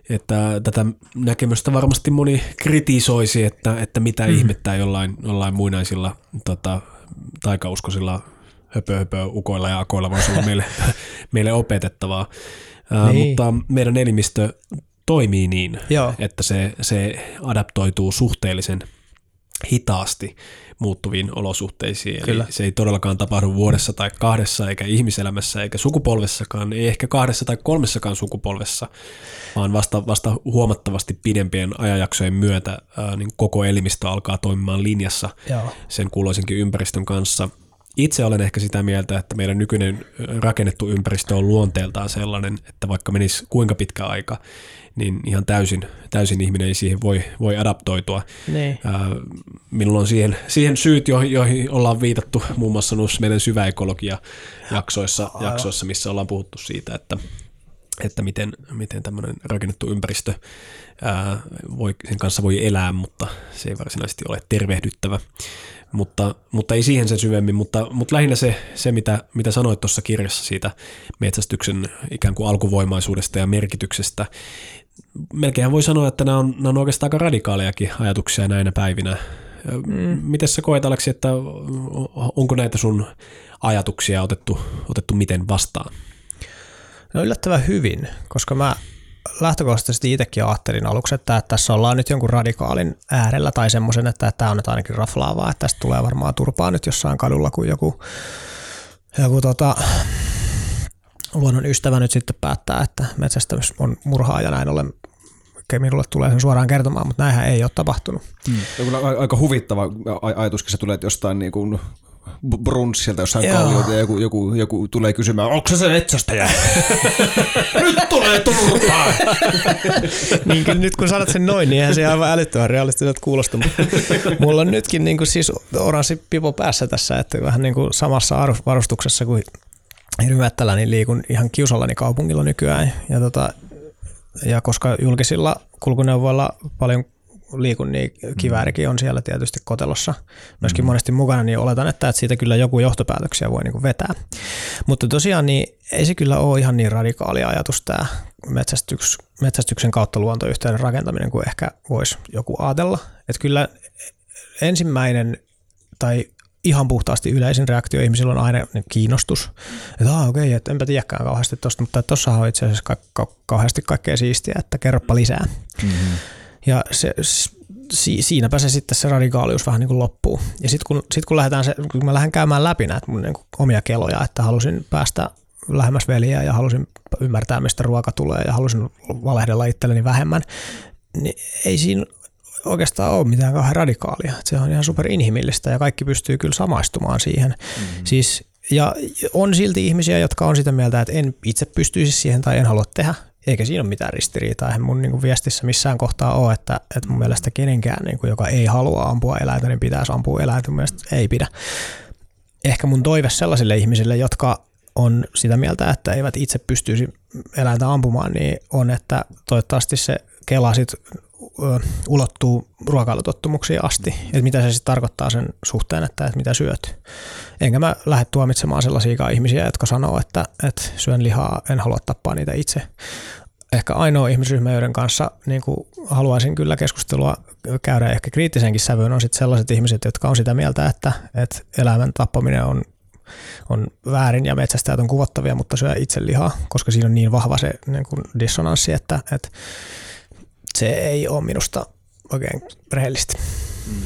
Speaker 2: että tätä näkemystä varmasti moni kritisoisi, että, että mitä mm. ihmettä jollain, jollain muinaisilla tota, taikauskoisilla höpö, höpö ukoilla ja akoilla voisi olla meille, meille opetettavaa niin. mutta meidän elimistö toimii niin, Joo. että se, se adaptoituu suhteellisen hitaasti muuttuviin olosuhteisiin. Kyllä. Eli se ei todellakaan tapahdu vuodessa tai kahdessa, eikä ihmiselämässä, eikä sukupolvessakaan, ei ehkä kahdessa tai kolmessakaan sukupolvessa, vaan vasta, vasta huomattavasti pidempien ajanjaksojen myötä ää, niin koko elimistö alkaa toimimaan linjassa Joo. sen kuuloisenkin ympäristön kanssa – itse olen ehkä sitä mieltä, että meidän nykyinen rakennettu ympäristö on luonteeltaan sellainen, että vaikka menisi kuinka pitkä aika, niin ihan täysin, täysin ihminen ei siihen voi, voi adaptoitua. Niin. minulla on siihen, siihen syyt, joihin, joihin ollaan viitattu muun muassa noissa meidän syväekologia-jaksoissa, jaksoissa, missä ollaan puhuttu siitä, että että miten, miten tämmöinen rakennettu ympäristö, ää, voi, sen kanssa voi elää, mutta se ei varsinaisesti ole tervehdyttävä mutta, mutta ei siihen sen syvemmin, mutta, mutta lähinnä se, se mitä, mitä sanoit tuossa kirjassa siitä metsästyksen ikään kuin alkuvoimaisuudesta ja merkityksestä. Melkein voi sanoa, että nämä on, nämä on oikeastaan aika radikaalejakin ajatuksia näinä päivinä. Mm. Miten sä koet, Aleksi, että onko näitä sun ajatuksia otettu, otettu miten vastaan?
Speaker 3: No yllättävän hyvin, koska mä lähtökohtaisesti itsekin ajattelin aluksi, että tässä ollaan nyt jonkun radikaalin äärellä tai semmoisen, että tämä on nyt ainakin raflaavaa, että tästä tulee varmaan turpaa nyt jossain kadulla, kun joku, joku tota, luonnon ystävä nyt sitten päättää, että metsästämys on murhaa ja näin ollen minulle tulee sen suoraan kertomaan, mutta näinhän ei ole tapahtunut.
Speaker 1: Hmm. Aika huvittava ajatuskin se tulee, että jostain niin kuin brunssilta jossain kalliolta ja joku, joku, joku tulee kysymään, onko se se metsästäjä? nyt tulee turpaa!
Speaker 3: niin, nyt kun sanot sen noin, niin eihän se aivan älyttömän realistiselta kuulosta. Mulla on nytkin niin kuin siis oranssi pipo päässä tässä, että vähän niin kuin samassa varustuksessa kuin Hirvettällä, niin liikun ihan kiusallani kaupungilla nykyään. Ja, tota, ja koska julkisilla kulkuneuvoilla paljon liikun, niin kiväärikin on siellä tietysti kotelossa myöskin mm. monesti mukana, niin oletan, että, siitä kyllä joku johtopäätöksiä voi niin vetää. Mutta tosiaan niin ei se kyllä ole ihan niin radikaali ajatus tämä metsästyks, metsästyksen kautta luontoyhteyden rakentaminen kuin ehkä voisi joku ajatella. Että kyllä ensimmäinen tai ihan puhtaasti yleisin reaktio ihmisillä on aina kiinnostus. Että ah, okei, okay, että enpä tiedäkään kauheasti tuosta, mutta tuossa on itse asiassa ka- ka- kauheasti kaikkea siistiä, että kerropa lisää. Mm-hmm. Ja se, si, siinäpä se sitten se radikaalius vähän niin kuin loppuu. Ja sitten kun, sit kun, lähdetään se, kun mä lähden käymään läpi näitä mun niin kuin omia keloja, että halusin päästä lähemmäs veliä ja halusin ymmärtää, mistä ruoka tulee ja halusin valehdella itselleni vähemmän, niin ei siinä oikeastaan ole mitään kauhean radikaalia. Se on ihan superinhimillistä ja kaikki pystyy kyllä samaistumaan siihen. Mm-hmm. Siis, ja on silti ihmisiä, jotka on sitä mieltä, että en itse pystyisi siihen tai en halua tehdä eikä siinä ole mitään ristiriitaa. Eihän mun niin kuin viestissä missään kohtaa ole, että, että mun mielestä kenenkään, niin kuin, joka ei halua ampua eläintä, niin pitäisi ampua eläintä. Mun mielestä ei pidä. Ehkä mun toive sellaisille ihmisille, jotka on sitä mieltä, että eivät itse pystyisi eläintä ampumaan, niin on, että toivottavasti se kela sit ulottuu ruokailutottumuksiin asti, että mitä se sitten tarkoittaa sen suhteen, että, että mitä syöt. Enkä mä lähde tuomitsemaan sellaisia ihmisiä, jotka sanoo, että, että syön lihaa, en halua tappaa niitä itse. Ehkä ainoa ihmisryhmä, joiden kanssa niin kuin haluaisin kyllä keskustelua käydä ehkä kriittisenkin sävyyn, on sitten sellaiset ihmiset, jotka on sitä mieltä, että, että eläimen tappaminen on on väärin ja metsästäjät on kuvottavia, mutta syö itse lihaa, koska siinä on niin vahva se niin kuin dissonanssi, että, että se ei ole minusta oikein rehellistä. Mm.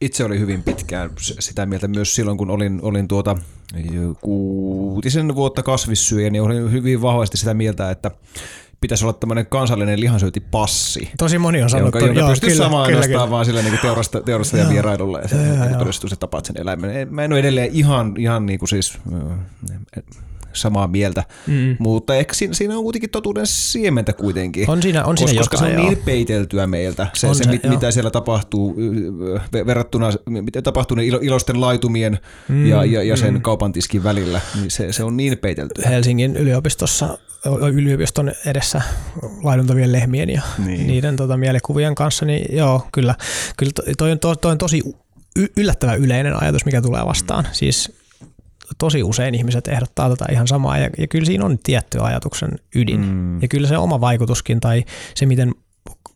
Speaker 1: itse olin hyvin pitkään sitä mieltä myös silloin, kun olin, olin tuota kuutisen vuotta kasvissyöjä, niin olin hyvin vahvasti sitä mieltä, että pitäisi olla tämmöinen kansallinen lihansyöntipassi.
Speaker 3: Tosi moni on sanonut,
Speaker 1: jonka, jonka pystyy samaan kyllä, kyllä. vaan sillä niin teurasta, teurastajan vierailulla ja, ja, ja, ja todistus, että tapaat sen eläimen. Mä en ole edelleen ihan, ihan niin kuin siis samaa mieltä, mm. mutta ehkä siinä, siinä on kuitenkin totuuden siementä kuitenkin.
Speaker 3: On siinä, on
Speaker 1: siinä
Speaker 3: koska,
Speaker 1: koska se on niin peiteltyä meiltä, se, on se, se mit, mitä siellä tapahtuu verrattuna, mitä tapahtuu ne ilosten laitumien mm, ja, ja, ja sen mm. kaupantiskin välillä, niin se, se on niin peiteltyä.
Speaker 3: Helsingin yliopistossa yliopiston edessä laiduntavien lehmien ja niin. niiden tota, mielikuvien kanssa, niin joo, kyllä, kyllä toi, toi, toi on tosi yllättävän yleinen ajatus, mikä tulee vastaan. Siis tosi usein ihmiset ehdottaa tätä ihan samaa ja, ja kyllä siinä on tietty ajatuksen ydin. Mm. Ja kyllä se oma vaikutuskin tai se, miten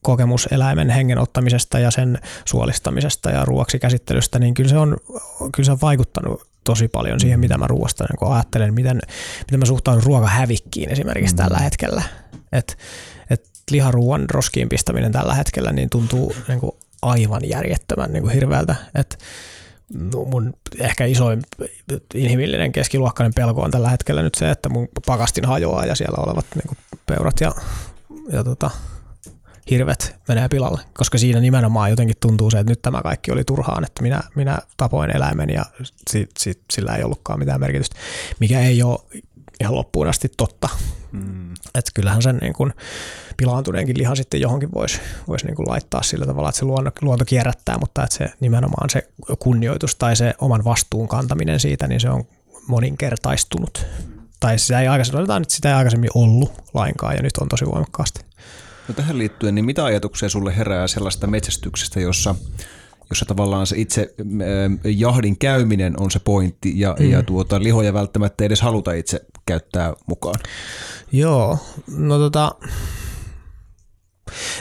Speaker 3: kokemus eläimen hengen ottamisesta ja sen suolistamisesta ja ruoaksi käsittelystä, niin kyllä se on, kyllä se on vaikuttanut tosi paljon siihen, mitä mä ruoasta niin ajattelen, miten, miten mä suhtaudun ruokahävikkiin esimerkiksi mm. tällä hetkellä. että et liharuuan roskiin pistäminen tällä hetkellä niin tuntuu niin kuin aivan järjettömän niin kuin hirveältä. Että mun ehkä isoin inhimillinen keskiluokkainen pelko on tällä hetkellä nyt se, että mun pakastin hajoaa ja siellä olevat niin kuin peurat ja, ja tota, hirvet menee pilalle, koska siinä nimenomaan jotenkin tuntuu se, että nyt tämä kaikki oli turhaan, että minä, minä tapoin eläimen ja sit, sit, sillä ei ollutkaan mitään merkitystä, mikä ei ole ihan loppuun asti totta. Mm. Että kyllähän sen niin kuin pilaantuneenkin liha sitten johonkin voisi vois niin kuin laittaa sillä tavalla, että se luonto, luonto kierrättää, mutta että se nimenomaan se kunnioitus tai se oman vastuun kantaminen siitä, niin se on moninkertaistunut. Tai sitä ei aikaisemmin, että sitä ei aikaisemmin ollut lainkaan ja nyt on tosi voimakkaasti.
Speaker 1: No tähän liittyen, niin mitä ajatuksia sulle herää sellaista metsästyksestä, jossa jossa tavallaan se itse äh, jahdin käyminen on se pointti ja, mm. ja tuota, lihoja välttämättä edes haluta itse käyttää mukaan.
Speaker 3: Joo, no tota,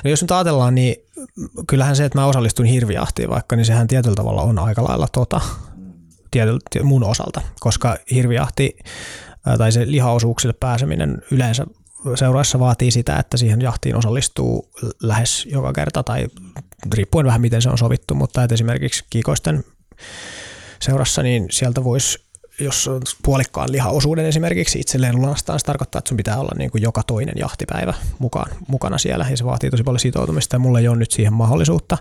Speaker 3: no jos nyt ajatellaan, niin kyllähän se, että mä osallistun hirviahtiin vaikka, niin sehän tietyllä tavalla on aika lailla tota, tietyllä, mun osalta, koska hirviahti tai se lihaosuuksille pääseminen yleensä seuraissa vaatii sitä, että siihen jahtiin osallistuu lähes joka kerta tai riippuen vähän miten se on sovittu, mutta että esimerkiksi kiikoisten seurassa, niin sieltä voisi jos on puolikkaan lihaosuuden esimerkiksi itselleen lunastaa, se tarkoittaa, että sun pitää olla niin kuin joka toinen jahtipäivä mukaan, mukana siellä ja se vaatii tosi paljon sitoutumista ja mulla ei ole nyt siihen mahdollisuutta.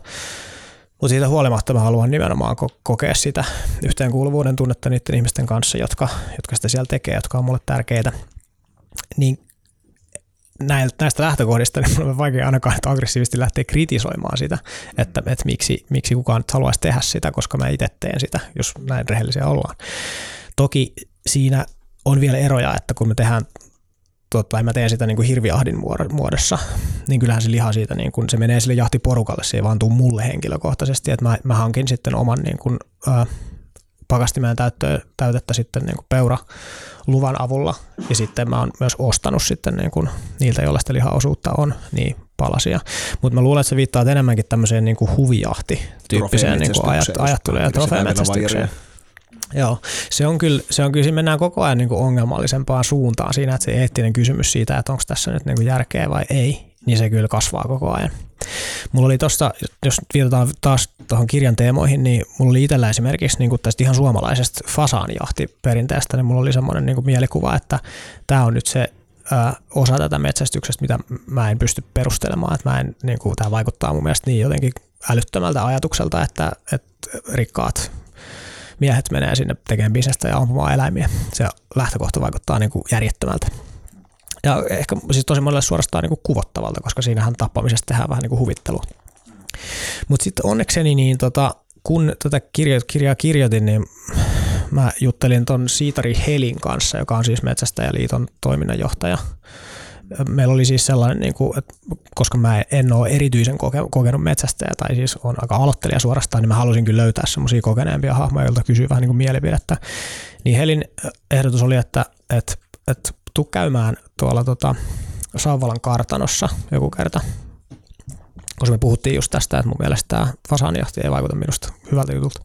Speaker 3: Mutta siitä huolimatta mä haluan nimenomaan kokea sitä yhteenkuuluvuuden tunnetta niiden ihmisten kanssa, jotka, jotka sitä siellä tekee, jotka on mulle tärkeitä. Niin näistä lähtökohdista niin on vaikea ainakaan aggressiivisesti lähteä kritisoimaan sitä, että, että miksi, miksi kukaan nyt haluaisi tehdä sitä, koska mä itse teen sitä, jos näin rehellisiä ollaan. Toki siinä on vielä eroja, että kun me tehdään tai mä teen sitä niin kuin hirviahdin muodossa, niin kyllähän se liha siitä, niin kuin, se menee sille jahtiporukalle, se ei vaan tule mulle henkilökohtaisesti, että mä, mä hankin sitten oman niin kuin, ää, pakastimeen täyttöä, täytettä sitten niin kuin peura luvan avulla ja sitten mä oon myös ostanut sitten niin kuin niiltä, joilla sitä lihaosuutta on, niin palasia. Mutta mä luulen, että se viittaa enemmänkin tämmöiseen niin kuin huvijahti-tyyppiseen niin kuin ajatteluun ja trofeemetsästykseen. Joo, se on kyllä, se on kyllä mennään koko ajan niin kuin ongelmallisempaan suuntaan siinä, että se eettinen kysymys siitä, että onko tässä nyt niin kuin järkeä vai ei, niin se kyllä kasvaa koko ajan. Mulla oli tuosta, jos viitataan taas tuohon kirjan teemoihin, niin mulla oli itsellä esimerkiksi niin tästä ihan suomalaisesta fasaanjahtiperinteestä, niin mulla oli semmoinen niin mielikuva, että tämä on nyt se osa tätä metsästyksestä, mitä mä en pysty perustelemaan, että mä en, niin tämä vaikuttaa mun mielestä niin jotenkin älyttömältä ajatukselta, että, että rikkaat miehet menee sinne tekemään bisnestä ja ampumaan eläimiä. Se lähtökohta vaikuttaa niin kuin järjettömältä. Ja ehkä siis tosi monelle suorastaan niin kuin kuvottavalta, koska siinähän tappamisesta tehdään vähän niin kuin huvittelu. Mutta sitten onnekseni, niin tota, kun tätä kirja, kirjaa kirjoitin, niin mä juttelin ton Siitari Helin kanssa, joka on siis Metsästäjäliiton toiminnanjohtaja. Meillä oli siis sellainen, niin kuin, että koska mä en ole erityisen koke, kokenut metsästäjä tai siis on aika aloittelija suorastaan, niin mä halusin kyllä löytää semmoisia kokeneempia hahmoja, joilta kysyä vähän niin kuin mielipidettä. Niin Helin ehdotus oli, että, että, että tuu käymään tuolla tota, Sauvalan kartanossa joku kerta. Koska me puhuttiin just tästä, että mun mielestä tämä fasaanijahti ei vaikuta minusta hyvältä jutulta.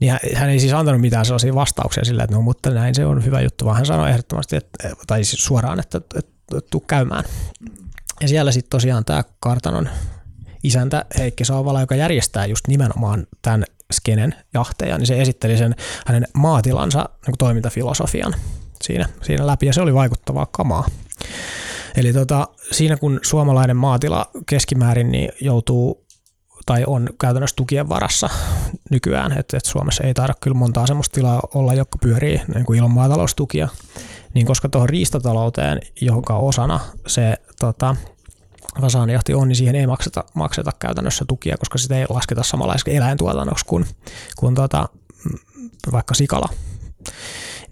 Speaker 3: Niin hän, hän ei siis antanut mitään sellaisia vastauksia sillä, että no mutta näin se on hyvä juttu, vaan hän sanoi ehdottomasti, että, tai siis suoraan, että, että tuu käymään. Ja siellä sitten tosiaan tämä kartanon isäntä Heikki Sauvala, joka järjestää just nimenomaan tämän skenen jahteja, niin se esitteli sen hänen maatilansa niin toimintafilosofian siinä, siinä läpi ja se oli vaikuttavaa kamaa. Eli tota, siinä kun suomalainen maatila keskimäärin niin joutuu tai on käytännössä tukien varassa nykyään, että, että Suomessa ei taida kyllä montaa semmoista tilaa olla, joka pyörii niin kuin ilman maataloustukia, niin koska tuohon riistatalouteen, jonka osana se tota, fasaanijahti on, niin siihen ei makseta, makseta käytännössä tukia, koska sitä ei lasketa samanlaisessa eläintuotannoksi kuin, kuin tuota, vaikka sikala.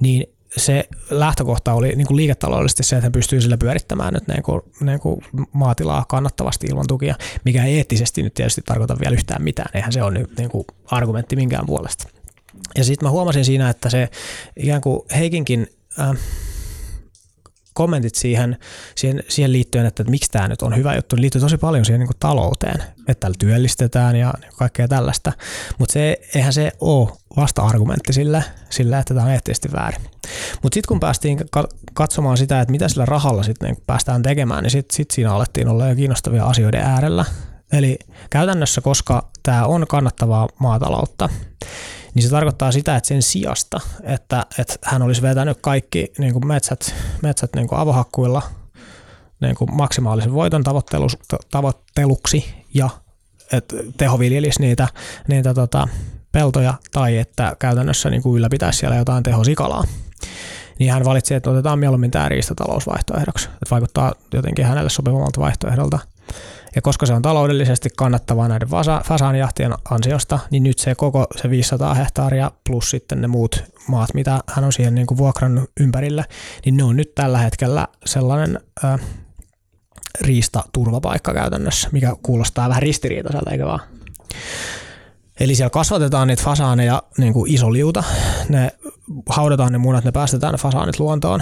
Speaker 3: Niin se lähtökohta oli niin kuin liiketaloudellisesti se, että he pystyy sillä pyörittämään nyt niin kuin, niin kuin maatilaa kannattavasti ilman tukia, mikä ei eettisesti nyt tietysti tarkoita vielä yhtään mitään. Eihän se ole niin kuin argumentti minkään puolesta. Ja sitten mä huomasin siinä, että se ikään kuin Heikinkin äh, kommentit siihen, siihen, siihen liittyen, että, että miksi tämä nyt on hyvä juttu, liittyy tosi paljon siihen niin kuin talouteen, että täällä työllistetään ja kaikkea tällaista. Mutta se, eihän se ole vasta-argumentti sille, sille, että tämä on eettisesti väärin. Mutta sitten kun päästiin katsomaan sitä, että mitä sillä rahalla sitten niin päästään tekemään, niin sitten sit siinä alettiin olla jo kiinnostavia asioiden äärellä. Eli käytännössä, koska tämä on kannattavaa maataloutta, niin se tarkoittaa sitä, että sen sijasta, että, että hän olisi vetänyt kaikki niin kuin metsät, metsät niin kuin avohakkuilla niin kuin maksimaalisen voiton tavoitteluksi ja että tehoviljelisi niitä, niitä tota, peltoja tai että käytännössä niin kuin ylläpitäisi siellä jotain tehosikalaa. Niin hän valitsi, että otetaan mieluummin tämä riistatalousvaihtoehdoksi. Että vaikuttaa jotenkin hänelle sopivammalta vaihtoehdolta. Ja koska se on taloudellisesti kannattavaa näiden fasaanijahtien ansiosta, niin nyt se koko se 500 hehtaaria plus sitten ne muut maat, mitä hän on siihen niin kuin vuokrannut ympärille, niin ne on nyt tällä hetkellä sellainen äh, riista-turvapaikka käytännössä, mikä kuulostaa vähän ristiriitaiselta, eikö vaan? Eli siellä kasvatetaan niitä fasaaneja niin kuin iso liuta, ne haudataan ne munat, ne päästetään ne fasaanit luontoon.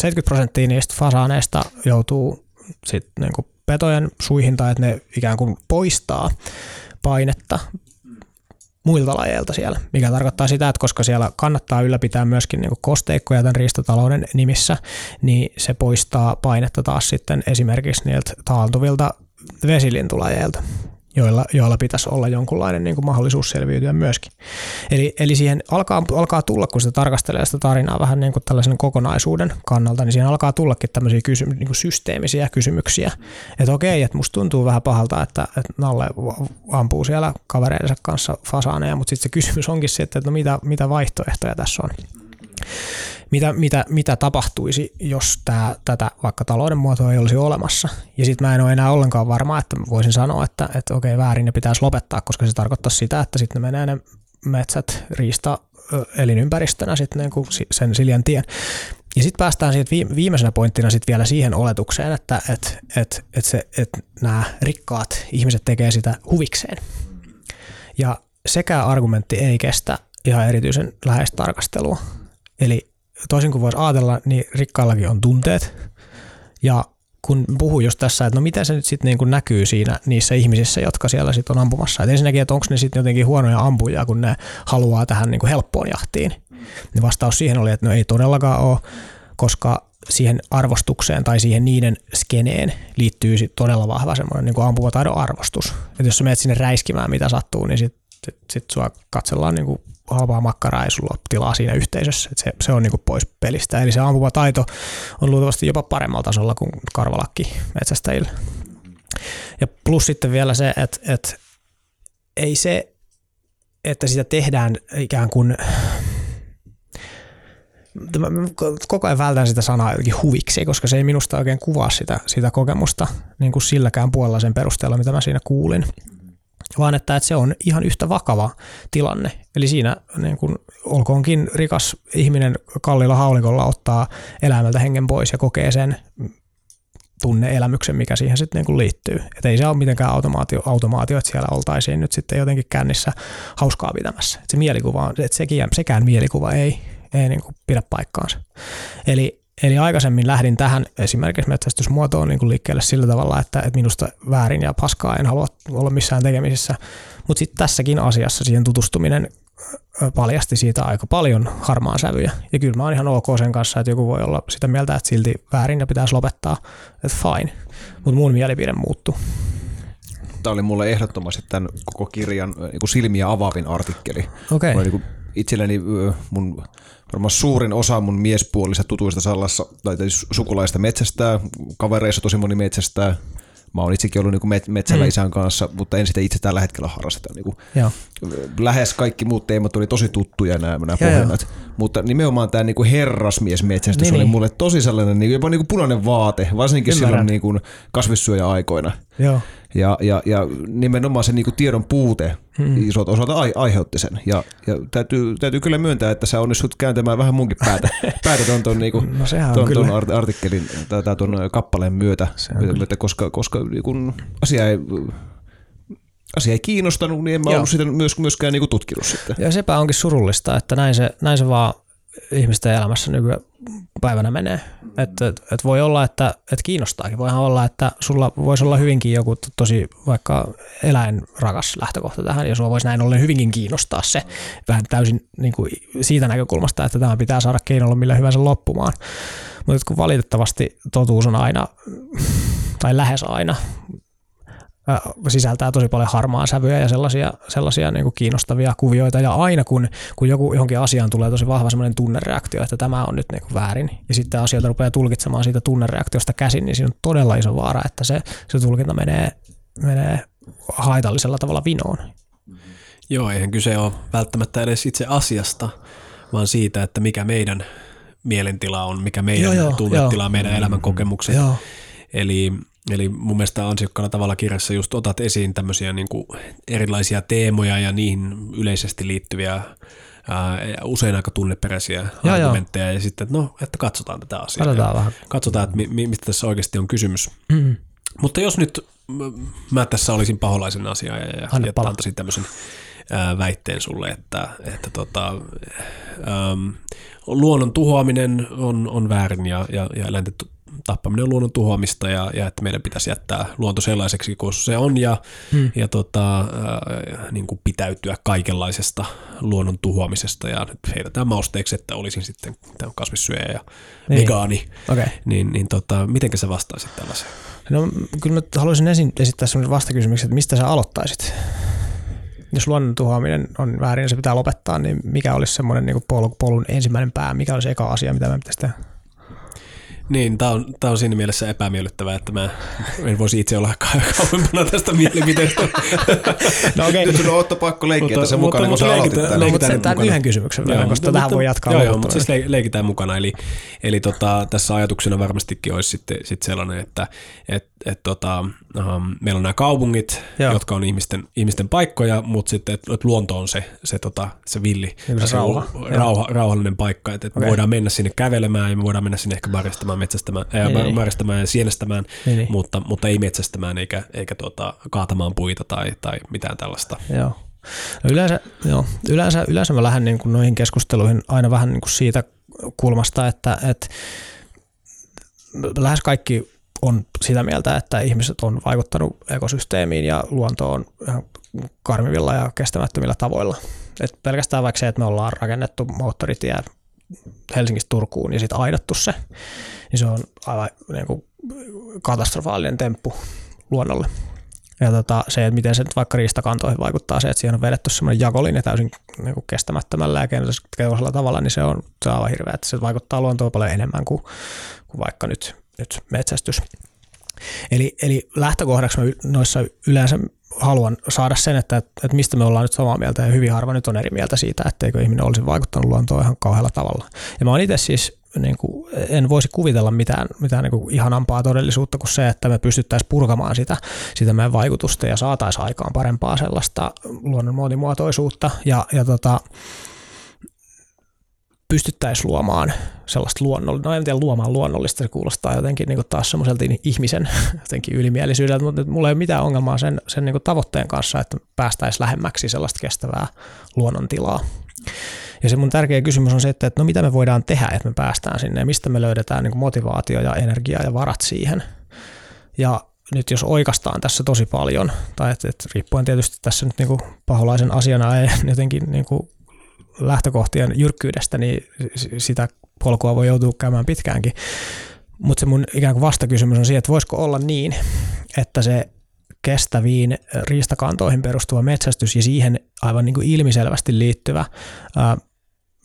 Speaker 3: 70 prosenttia niistä fasaaneista joutuu sit niin kuin petojen suihin tai että ne ikään kuin poistaa painetta muilta lajeilta siellä, mikä tarkoittaa sitä, että koska siellä kannattaa ylläpitää myöskin niin kosteikkoja tämän riistatalouden nimissä, niin se poistaa painetta taas sitten esimerkiksi niiltä taantuvilta vesilintulajeilta joilla, joilla pitäisi olla jonkunlainen niin kuin mahdollisuus selviytyä myöskin. Eli, eli siihen alkaa, alkaa tulla, kun se tarkastelee sitä tarinaa vähän niin kuin tällaisen kokonaisuuden kannalta, niin siihen alkaa tullakin tämmöisiä kysy, niin kuin systeemisiä kysymyksiä. Että okei, että musta tuntuu vähän pahalta, että, että Nalle ampuu siellä kavereidensa kanssa fasaaneja, mutta sitten se kysymys onkin se, että no mitä, mitä vaihtoehtoja tässä on mitä, mitä, mitä tapahtuisi, jos tää, tätä vaikka talouden muotoa ei olisi olemassa. Ja sitten mä en ole enää ollenkaan varma, että voisin sanoa, että, että okei väärin ne pitäisi lopettaa, koska se tarkoittaa sitä, että sitten ne menee ne metsät riista elinympäristönä sitten niin kuin sen Siljan tien. Ja sitten päästään siitä viimeisenä pointtina sitten vielä siihen oletukseen, että et, et, et se, et nämä rikkaat ihmiset tekee sitä huvikseen. Ja sekä argumentti ei kestä ihan erityisen läheistä tarkastelua. Eli toisin kuin voisi ajatella, niin rikkaillakin on tunteet. Ja kun puhuu just tässä, että no miten se nyt sitten niin näkyy siinä niissä ihmisissä, jotka siellä sitten on ampumassa. Et ensinnäkin, että onko ne sitten jotenkin huonoja ampujia, kun ne haluaa tähän niin kuin helppoon jahtiin. Niin vastaus siihen oli, että no ei todellakaan ole, koska siihen arvostukseen tai siihen niiden skeneen liittyy sit todella vahva semmoinen niin ampuvataidon arvostus. Että jos sä menet sinne räiskimään mitä sattuu, niin sitten sit, sit sua katsellaan niin kuin halpaa makkaraa ei sulla ole tilaa siinä yhteisössä. se, se on niin pois pelistä. Eli se ampuva taito on luultavasti jopa paremmalla tasolla kuin karvalakki metsästäjillä. Ja plus sitten vielä se, että, että ei se, että sitä tehdään ikään kuin koko ajan vältän sitä sanaa jotenkin huviksi, koska se ei minusta oikein kuvaa sitä, sitä kokemusta niin kuin silläkään puolella sen perusteella, mitä mä siinä kuulin vaan että, että se on ihan yhtä vakava tilanne. Eli siinä niin kun, olkoonkin rikas ihminen kallilla haulikolla ottaa eläimeltä hengen pois ja kokee sen tunneelämyksen, mikä siihen sitten niin liittyy. Että ei se ole mitenkään automaatio, automaatio, että siellä oltaisiin nyt sitten jotenkin kännissä hauskaa pitämässä. Että se mielikuva on, että sekin, sekään mielikuva ei, ei niin pidä paikkaansa. Eli Eli aikaisemmin lähdin tähän esimerkiksi metsästysmuotoon niin kuin liikkeelle sillä tavalla, että, että minusta väärin ja paskaa en halua olla missään tekemisissä. Mutta sitten tässäkin asiassa siihen tutustuminen paljasti siitä aika paljon harmaan sävyjä. Ja kyllä mä oon ihan ok sen kanssa, että joku voi olla sitä mieltä, että silti väärin ja pitäisi lopettaa. Että fine. Mutta mun mielipide muuttuu.
Speaker 1: Tämä oli mulle ehdottomasti tämän koko kirjan niin silmiä avaavin artikkeli.
Speaker 3: Okei.
Speaker 1: Mulla Niin itselleni mun varmaan suurin osa mun miespuolista tutuista sallassa, tai siis sukulaista metsästää, kavereissa tosi moni metsästää. Mä oon itsekin ollut niin met- metsällä mm. isän kanssa, mutta en sitä itse tällä hetkellä harrasta. Niin kuin
Speaker 3: Joo.
Speaker 1: lähes kaikki muut teemat oli tosi tuttuja nämä, nämä
Speaker 3: Joo,
Speaker 1: pohjinnat. Mutta nimenomaan tämä niinku herrasmiesmetsästys
Speaker 3: Niin,
Speaker 1: niin, oli
Speaker 3: niin.
Speaker 1: mulle tosi sellainen niinku, jopa niinku punainen vaate, varsinkin
Speaker 3: Ymmärrän.
Speaker 1: silloin niinku kasvissyöjä-aikoina.
Speaker 3: Joo.
Speaker 1: Ja, ja, ja nimenomaan se niinku tiedon puute hmm. isolta osalta ai, aiheutti sen. Ja, ja täytyy, täytyy kyllä myöntää, että sä onnistut kääntämään vähän munkin päätä, päätä ton, ton, niinku,
Speaker 3: No
Speaker 1: ton, ton
Speaker 3: kyllä.
Speaker 1: artikkelin tai tai ton kappaleen myötä,
Speaker 3: on
Speaker 1: myötä koska, koska niinku, asia ei asia ei kiinnostanut, niin en mä
Speaker 3: Joo.
Speaker 1: ollut sitä myös, myöskään niinku tutkinut sitten.
Speaker 3: Ja sepä onkin surullista, että näin se, näin se vaan ihmisten elämässä nykypäivänä menee. Että et, et voi olla, että et kiinnostaakin. Voihan olla, että sulla voisi olla hyvinkin joku to- tosi vaikka eläinrakas lähtökohta tähän, ja sulla voisi näin ollen hyvinkin kiinnostaa se vähän täysin niin kuin siitä näkökulmasta, että tämä pitää saada keinolla millä hyvänsä loppumaan. Mutta kun valitettavasti totuus on aina, tai lähes aina, sisältää tosi paljon harmaa sävyjä ja sellaisia, sellaisia niin kuin kiinnostavia kuvioita. Ja aina kun, kun joku johonkin asiaan tulee tosi vahva semmoinen tunnereaktio, että tämä on nyt niin kuin väärin, ja sitten asioita rupeaa tulkitsemaan siitä tunnereaktiosta käsin, niin siinä on todella iso vaara, että se, se tulkinta menee, menee haitallisella tavalla vinoon.
Speaker 2: Joo, eihän kyse ole välttämättä edes itse asiasta, vaan siitä, että mikä meidän mielentila on, mikä meidän
Speaker 3: Joo, joo,
Speaker 2: tunnetila,
Speaker 3: joo.
Speaker 2: meidän elämänkokemukset.
Speaker 3: Joo.
Speaker 2: Eli, eli mun mielestä ansiokkaalla tavalla kirjassa just otat esiin tämmöisiä niin kuin erilaisia teemoja ja niihin yleisesti liittyviä ää, usein aika tunneperäisiä
Speaker 3: joo.
Speaker 2: argumentteja ja sitten, että no, että katsotaan tätä asiaa.
Speaker 3: Katsotaan
Speaker 2: ja
Speaker 3: vähän.
Speaker 2: Katsotaan, että mi, mi, mistä tässä oikeasti on kysymys.
Speaker 3: Mm.
Speaker 2: Mutta jos nyt mä tässä olisin paholaisen asia ja, ja, ja antaisin tämmöisen ää, väitteen sulle, että, että tota, äm, luonnon tuhoaminen on, on väärin ja, ja, ja eläinten tappaminen on luonnon tuhoamista ja, ja että meidän pitäisi jättää luonto sellaiseksi kuin se on ja,
Speaker 3: Hmm.
Speaker 2: ja tota, ää, niin kuin pitäytyä kaikenlaisesta luonnon tuhoamisesta ja nyt heitetään mausteeksi, että olisin sitten tämä kasvissyöjä ja
Speaker 3: Niin.
Speaker 2: vegaani,
Speaker 3: Okei.
Speaker 2: niin, niin tota, mitenkä sä vastaisit tällaiseen?
Speaker 3: No kyllä mä haluaisin esin, esittää sellaisen vastakysymyksen, että mistä sä aloittaisit? Jos luonnon tuhoaminen on väärin ja se pitää lopettaa, niin mikä olisi semmoinen niin polun, polun ensimmäinen pää? Mikä olisi eka asia, mitä me pitäisi tehdä?
Speaker 2: Niin, tämä on, tää on siinä mielessä epämiellyttävää, että mä en voisi itse olla kau- kauempana tästä mielipiteestä.
Speaker 3: No okei,
Speaker 1: Nyt sun on Otto pakko leikkiä
Speaker 2: Mutta-
Speaker 1: tässä
Speaker 2: mutta-
Speaker 1: mukana, kun
Speaker 2: mutta
Speaker 1: sä aloitit
Speaker 2: leikitään-
Speaker 1: tämän.
Speaker 3: no,
Speaker 2: leikitään
Speaker 3: yhden kysymyksen vielä, koska tähän voi jatkaa
Speaker 2: Joo, joo mutta siis le- leikitään mukana. Eli, eli tota, tässä ajatuksena varmastikin olisi sitten, sitten sellainen, että et, et, tota, um, meillä on nämä kaupungit,
Speaker 3: Joo.
Speaker 2: jotka on ihmisten, ihmisten paikkoja, mutta sitten et, et luonto on se, se, tota, se villi,
Speaker 3: Niin se rauha.
Speaker 2: rauha, rauhallinen paikka, että et
Speaker 3: Okei.
Speaker 2: me voidaan mennä sinne kävelemään ja me voidaan mennä sinne ehkä marjastamaan, metsästämään, ää,
Speaker 3: Niin, niin.
Speaker 2: marjastamaan ja sienestämään,
Speaker 3: niin.
Speaker 2: Mutta, mutta ei metsästämään eikä, eikä tota, kaatamaan puita tai, tai mitään tällaista.
Speaker 3: Joo. No yleensä, joo. Yleensä, yleensä mä lähden niin kuin noihin keskusteluihin aina vähän niin kuin siitä kulmasta, että, että lähes kaikki on sitä mieltä, että ihmiset on vaikuttanut ekosysteemiin ja luontoon karmivilla ja kestämättömillä tavoilla. Et pelkästään vaikka se, että me ollaan rakennettu moottoritie Helsingistä Turkuun ja sitten aidattu se, niin se on aivan niin kuin katastrofaalinen temppu luonnolle. Ja tota, se, että miten se nyt vaikka riistakantoihin vaikuttaa, se, että siihen on vedetty semmoinen jakolinja täysin niin kuin kestämättömällä ja keinoisella tavalla, niin se on, se on aivan hirveä, että se vaikuttaa luontoon paljon enemmän kuin, kuin vaikka nyt, nyt metsästys. Eli, eli lähtökohdaksi mä noissa yleensä haluan saada sen, että, että mistä me ollaan nyt samaa mieltä ja hyvin harva nyt on eri mieltä siitä, etteikö ihminen olisi vaikuttanut luontoon ihan kauhealla tavalla. Ja mä oon itse siis, niin kuin, en voisi kuvitella mitään, mitään niin kuin ihanampaa todellisuutta kuin se, että me pystyttäisiin purkamaan sitä, sitä meidän vaikutusta ja saataisiin aikaan parempaa sellaista luonnon monimuotoisuutta ja, ja tota, pystyttäisiin luomaan sellaista luonnollista, no en tiedä luomaan luonnollista, se kuulostaa jotenkin niin taas semmoiselta ihmisen jotenkin ylimielisyydeltä, mutta mulla ei ole mitään ongelmaa sen, sen niin tavoitteen kanssa, että päästäisiin lähemmäksi sellaista kestävää luonnontilaa. Ja se mun tärkeä kysymys on se, että, että no mitä me voidaan tehdä, että me päästään sinne ja mistä me löydetään niin motivaatio ja energia ja varat siihen. Ja nyt jos oikastaan tässä tosi paljon, tai että, että riippuen tietysti tässä nyt niin paholaisen asiana ei jotenkin niin lähtökohtien jyrkkyydestä, niin sitä polkua voi joutua käymään pitkäänkin. Mutta se mun ikään kuin vastakysymys on siihen, että voisiko olla niin, että se kestäviin riistakantoihin perustuva metsästys ja siihen aivan niin kuin ilmiselvästi liittyvä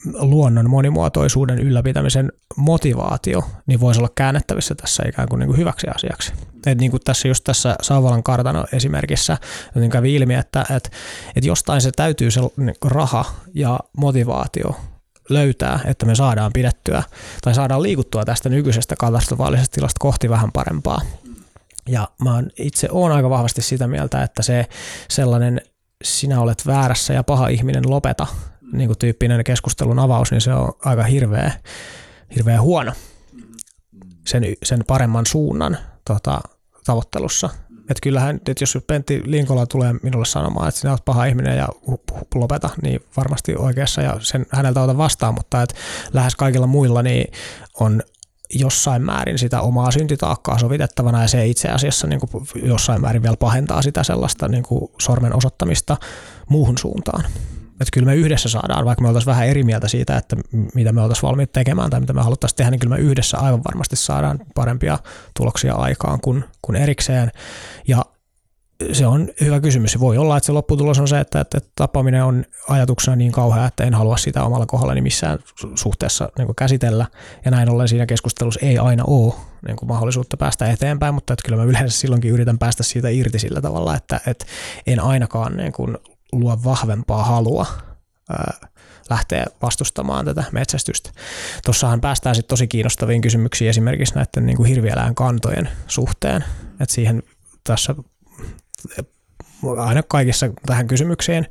Speaker 3: luonnon monimuotoisuuden ylläpitämisen motivaatio, niin voisi olla käännettävissä tässä ikään kuin, niin kuin hyväksi asiaksi. Et niin kuin tässä just tässä Sauvalan kartano esimerkissä niin kävi ilmi, että, että, että jostain se täytyy se niin raha ja motivaatio löytää, että me saadaan pidettyä tai saadaan liikuttua tästä nykyisestä katastrofaalisesta tilasta kohti vähän parempaa. Ja mä itse oon aika vahvasti sitä mieltä, että se sellainen sinä olet väärässä ja paha ihminen lopeta niin kuin tyyppinen keskustelun avaus, niin se on aika hirveä, hirveä huono sen, sen paremman suunnan tota, tavoittelussa. Että kyllähän, että jos Pentti Linkola tulee minulle sanomaan, että sinä olet paha ihminen ja lopeta, niin varmasti oikeassa ja sen häneltä ota vastaan, mutta että lähes kaikilla muilla niin on jossain määrin sitä omaa syntitaakkaa sovitettavana ja se itse asiassa niin kuin jossain määrin vielä pahentaa sitä sellaista niin kuin sormen osoittamista muuhun suuntaan. Että kyllä me yhdessä saadaan, vaikka me oltaisiin vähän eri mieltä siitä, että mitä me oltaisiin valmiit tekemään tai mitä me haluttaisiin tehdä, niin kyllä me yhdessä aivan varmasti saadaan parempia tuloksia aikaan kuin, kuin erikseen. Ja se on hyvä kysymys. Voi olla, että se lopputulos on se, että, että tappaminen on ajatuksena niin kauhea, että en halua sitä omalla kohdallani missään suhteessa niin käsitellä. Ja näin ollen siinä keskustelussa ei aina ole niin kuin mahdollisuutta päästä eteenpäin, mutta että kyllä mä yleensä silloinkin yritän päästä siitä irti sillä tavalla, että, että en ainakaan niin kuin luo vahvempaa halua lähteä vastustamaan tätä metsästystä. Tuossahan päästään sitten tosi kiinnostaviin kysymyksiin esimerkiksi näiden niin kuin hirvieläin kantojen suhteen. että siihen tässä aina kaikissa tähän kysymykseen,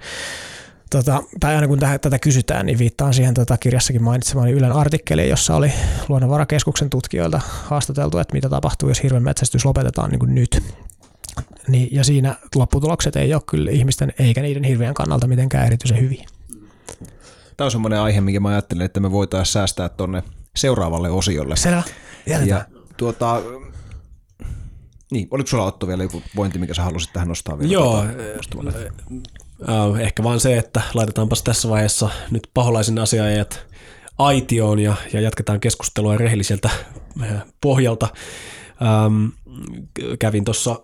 Speaker 3: tota, tai aina kun tätä kysytään, niin viittaan siihen tota, kirjassakin mainitsemani Ylen artikkeliin, jossa oli Luonnonvarakeskuksen tutkijoilta haastateltu, että mitä tapahtuu, jos hirven metsästys lopetetaan niin kuin nyt. Niin, ja siinä lopputulokset ei ole kyllä ihmisten eikä niiden hirveän kannalta mitenkään erityisen hyviä.
Speaker 1: Tämä on semmoinen aihe, minkä mä ajattelin, että me voitaisiin säästää tuonne seuraavalle osiolle.
Speaker 3: Selvä.
Speaker 1: Ja tuota, niin, oliko sulla Otto vielä joku pointti, mikä sä halusit tähän nostaa vielä?
Speaker 2: Joo, tuota, äh, ehkä vaan se, että laitetaanpas tässä vaiheessa nyt paholaisen asiajat aitioon ja, ja jatketaan keskustelua rehelliseltä pohjalta. Ähm, kävin tuossa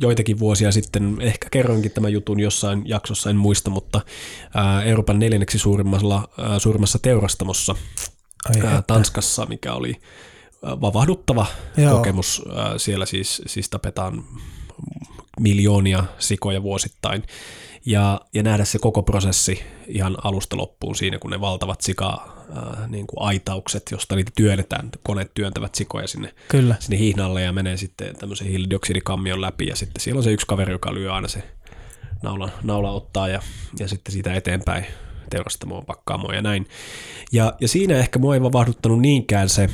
Speaker 2: joitakin vuosia sitten, ehkä kerroinkin tämän jutun jossain jaksossa, en muista, mutta Euroopan neljänneksi suurimmassa, suurimmassa teurastamossa äh, Tanskassa, mikä oli vavahduttava Joo. kokemus. Siellä siis, siis tapetaan miljoonia sikoja vuosittain ja, ja nähdä se koko prosessi ihan alusta loppuun siinä, kun ne valtavat sika äh, niin kuin aitaukset, josta niitä työnnetään, koneet työntävät sikoja sinne,
Speaker 3: Kyllä.
Speaker 2: sinne hihnalle ja menee sitten tämmöisen hiilidioksidikammion läpi ja sitten siellä on se yksi kaveri, joka lyö aina se naula, naula ottaa ja, ja sitten siitä eteenpäin teurastamoon, pakkaamoon ja näin. Ja, ja siinä ehkä mua ei vavahduttanut niinkään se,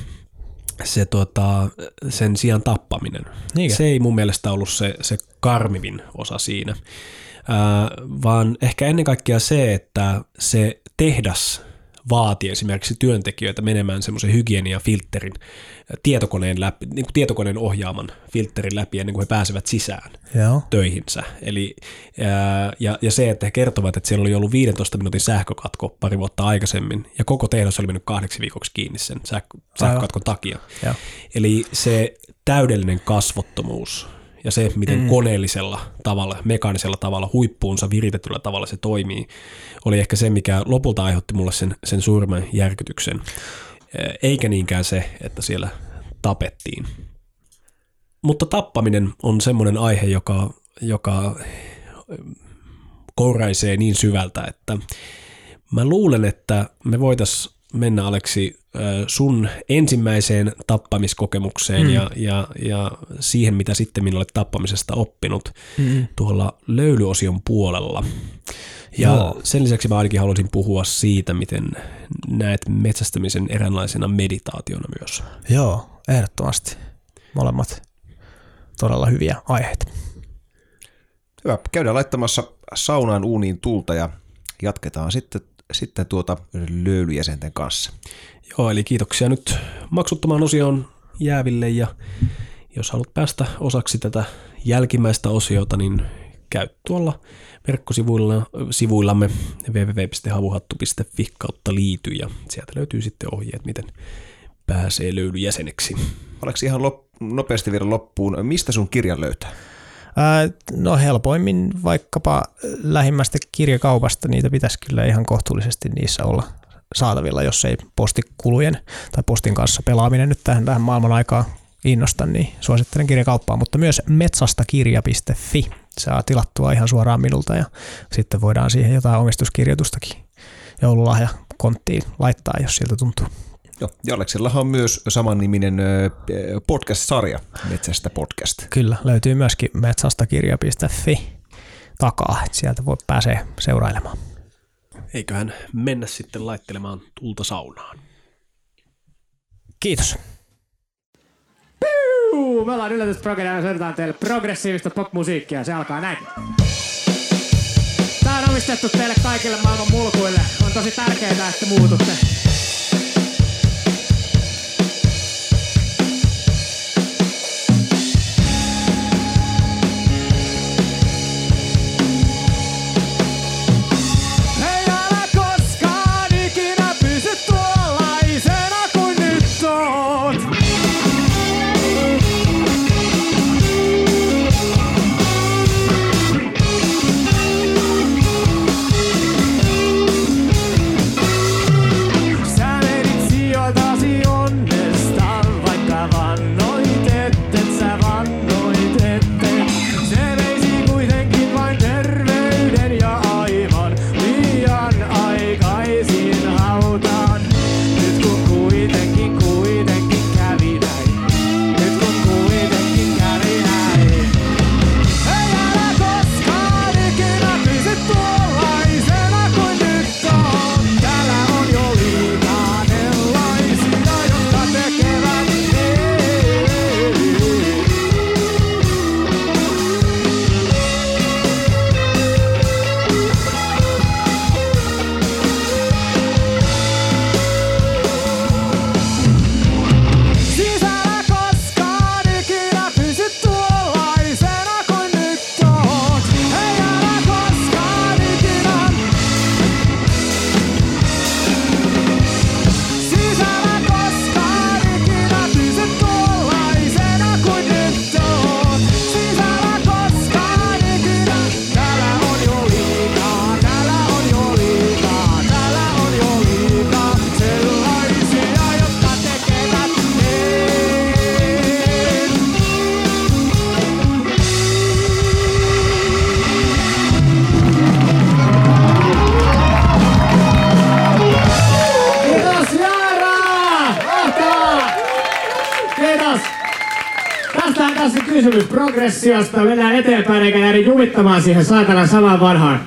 Speaker 2: se tota, sen sijaan tappaminen. Niinkö? Se ei mun mielestä ollut se, se karmivin osa siinä, vaan ehkä ennen kaikkea se, että se tehdas vaati esimerkiksi työntekijöitä menemään semmoisen hygieniafilterin tietokoneen, läpi, niin kuin tietokoneen ohjaaman filterin läpi ennen kuin he pääsevät sisään Joo. töihinsä. Eli, ja, ja se, että he kertovat, että siellä oli ollut 15 minuutin sähkökatko pari vuotta aikaisemmin, ja koko tehdas oli mennyt kahdeksi viikoksi kiinni sen sähkö, sähkökatkon takia. Joo. Eli se täydellinen kasvottomuus ja se, miten mm. koneellisella tavalla, mekaanisella tavalla, huippuunsa viritetyllä tavalla se toimii, oli ehkä se, mikä lopulta aiheutti mulle sen, sen suurimman järkytyksen. Eikä niinkään se, että siellä tapettiin. Mutta tappaminen on semmoinen aihe, joka, joka kouraisee niin syvältä, että mä luulen, että me voitaisiin mennä Aleksi sun ensimmäiseen tappamiskokemukseen mm. ja, ja, ja siihen, mitä sitten minulle tappamisesta oppinut mm. tuolla löylyosion puolella. Ja Joo. sen lisäksi mä ainakin haluaisin puhua siitä, miten näet metsästämisen eräänlaisena meditaationa myös.
Speaker 3: Joo, ehdottomasti. Molemmat todella hyviä aiheita.
Speaker 1: Hyvä. Käydään laittamassa saunaan uuniin tulta ja jatketaan sitten, sitten tuota löylyjäsenten kanssa.
Speaker 2: Joo, eli kiitoksia nyt maksuttomaan osioon jääville ja jos haluat päästä osaksi tätä jälkimmäistä osiota, niin käy tuolla verkkosivuillamme www.havuhattu.fi kautta liity ja sieltä löytyy sitten ohjeet, miten pääsee löylyjäseneksi.
Speaker 1: Oletko ihan lop- nopeasti vielä loppuun, mistä sun kirjan löytää?
Speaker 3: No helpoimmin vaikkapa lähimmästä kirjakaupasta niitä pitäisi kyllä ihan kohtuullisesti niissä olla saatavilla, jos ei postikulujen tai postin kanssa pelaaminen nyt tähän, tähän maailman aikaan innosta, niin suosittelen kirjakauppaa, mutta myös metsastakirja.fi saa tilattua ihan suoraan minulta ja sitten voidaan siihen jotain omistuskirjoitustakin joululahja konttiin laittaa, jos siltä tuntuu.
Speaker 1: Joo, ja Aleksellahan on myös samanniminen podcast-sarja, Metsästä podcast.
Speaker 3: Kyllä, löytyy myöskin metsastakirja.fi takaa, että sieltä voi pääsee seurailemaan.
Speaker 2: Eiköhän mennä sitten laittelemaan tulta saunaan.
Speaker 3: Kiitos.
Speaker 4: Piu! Me ollaan yllätysprogram ja soitetaan teille progressiivista popmusiikkia. Se alkaa näin. Tää on omistettu teille kaikille maailman mulkuille. On tosi tärkeää, että muututte. Progressiosta. Mennään eteenpäin eikä jäädä jumittamaan siihen saatana samaan vanhaan.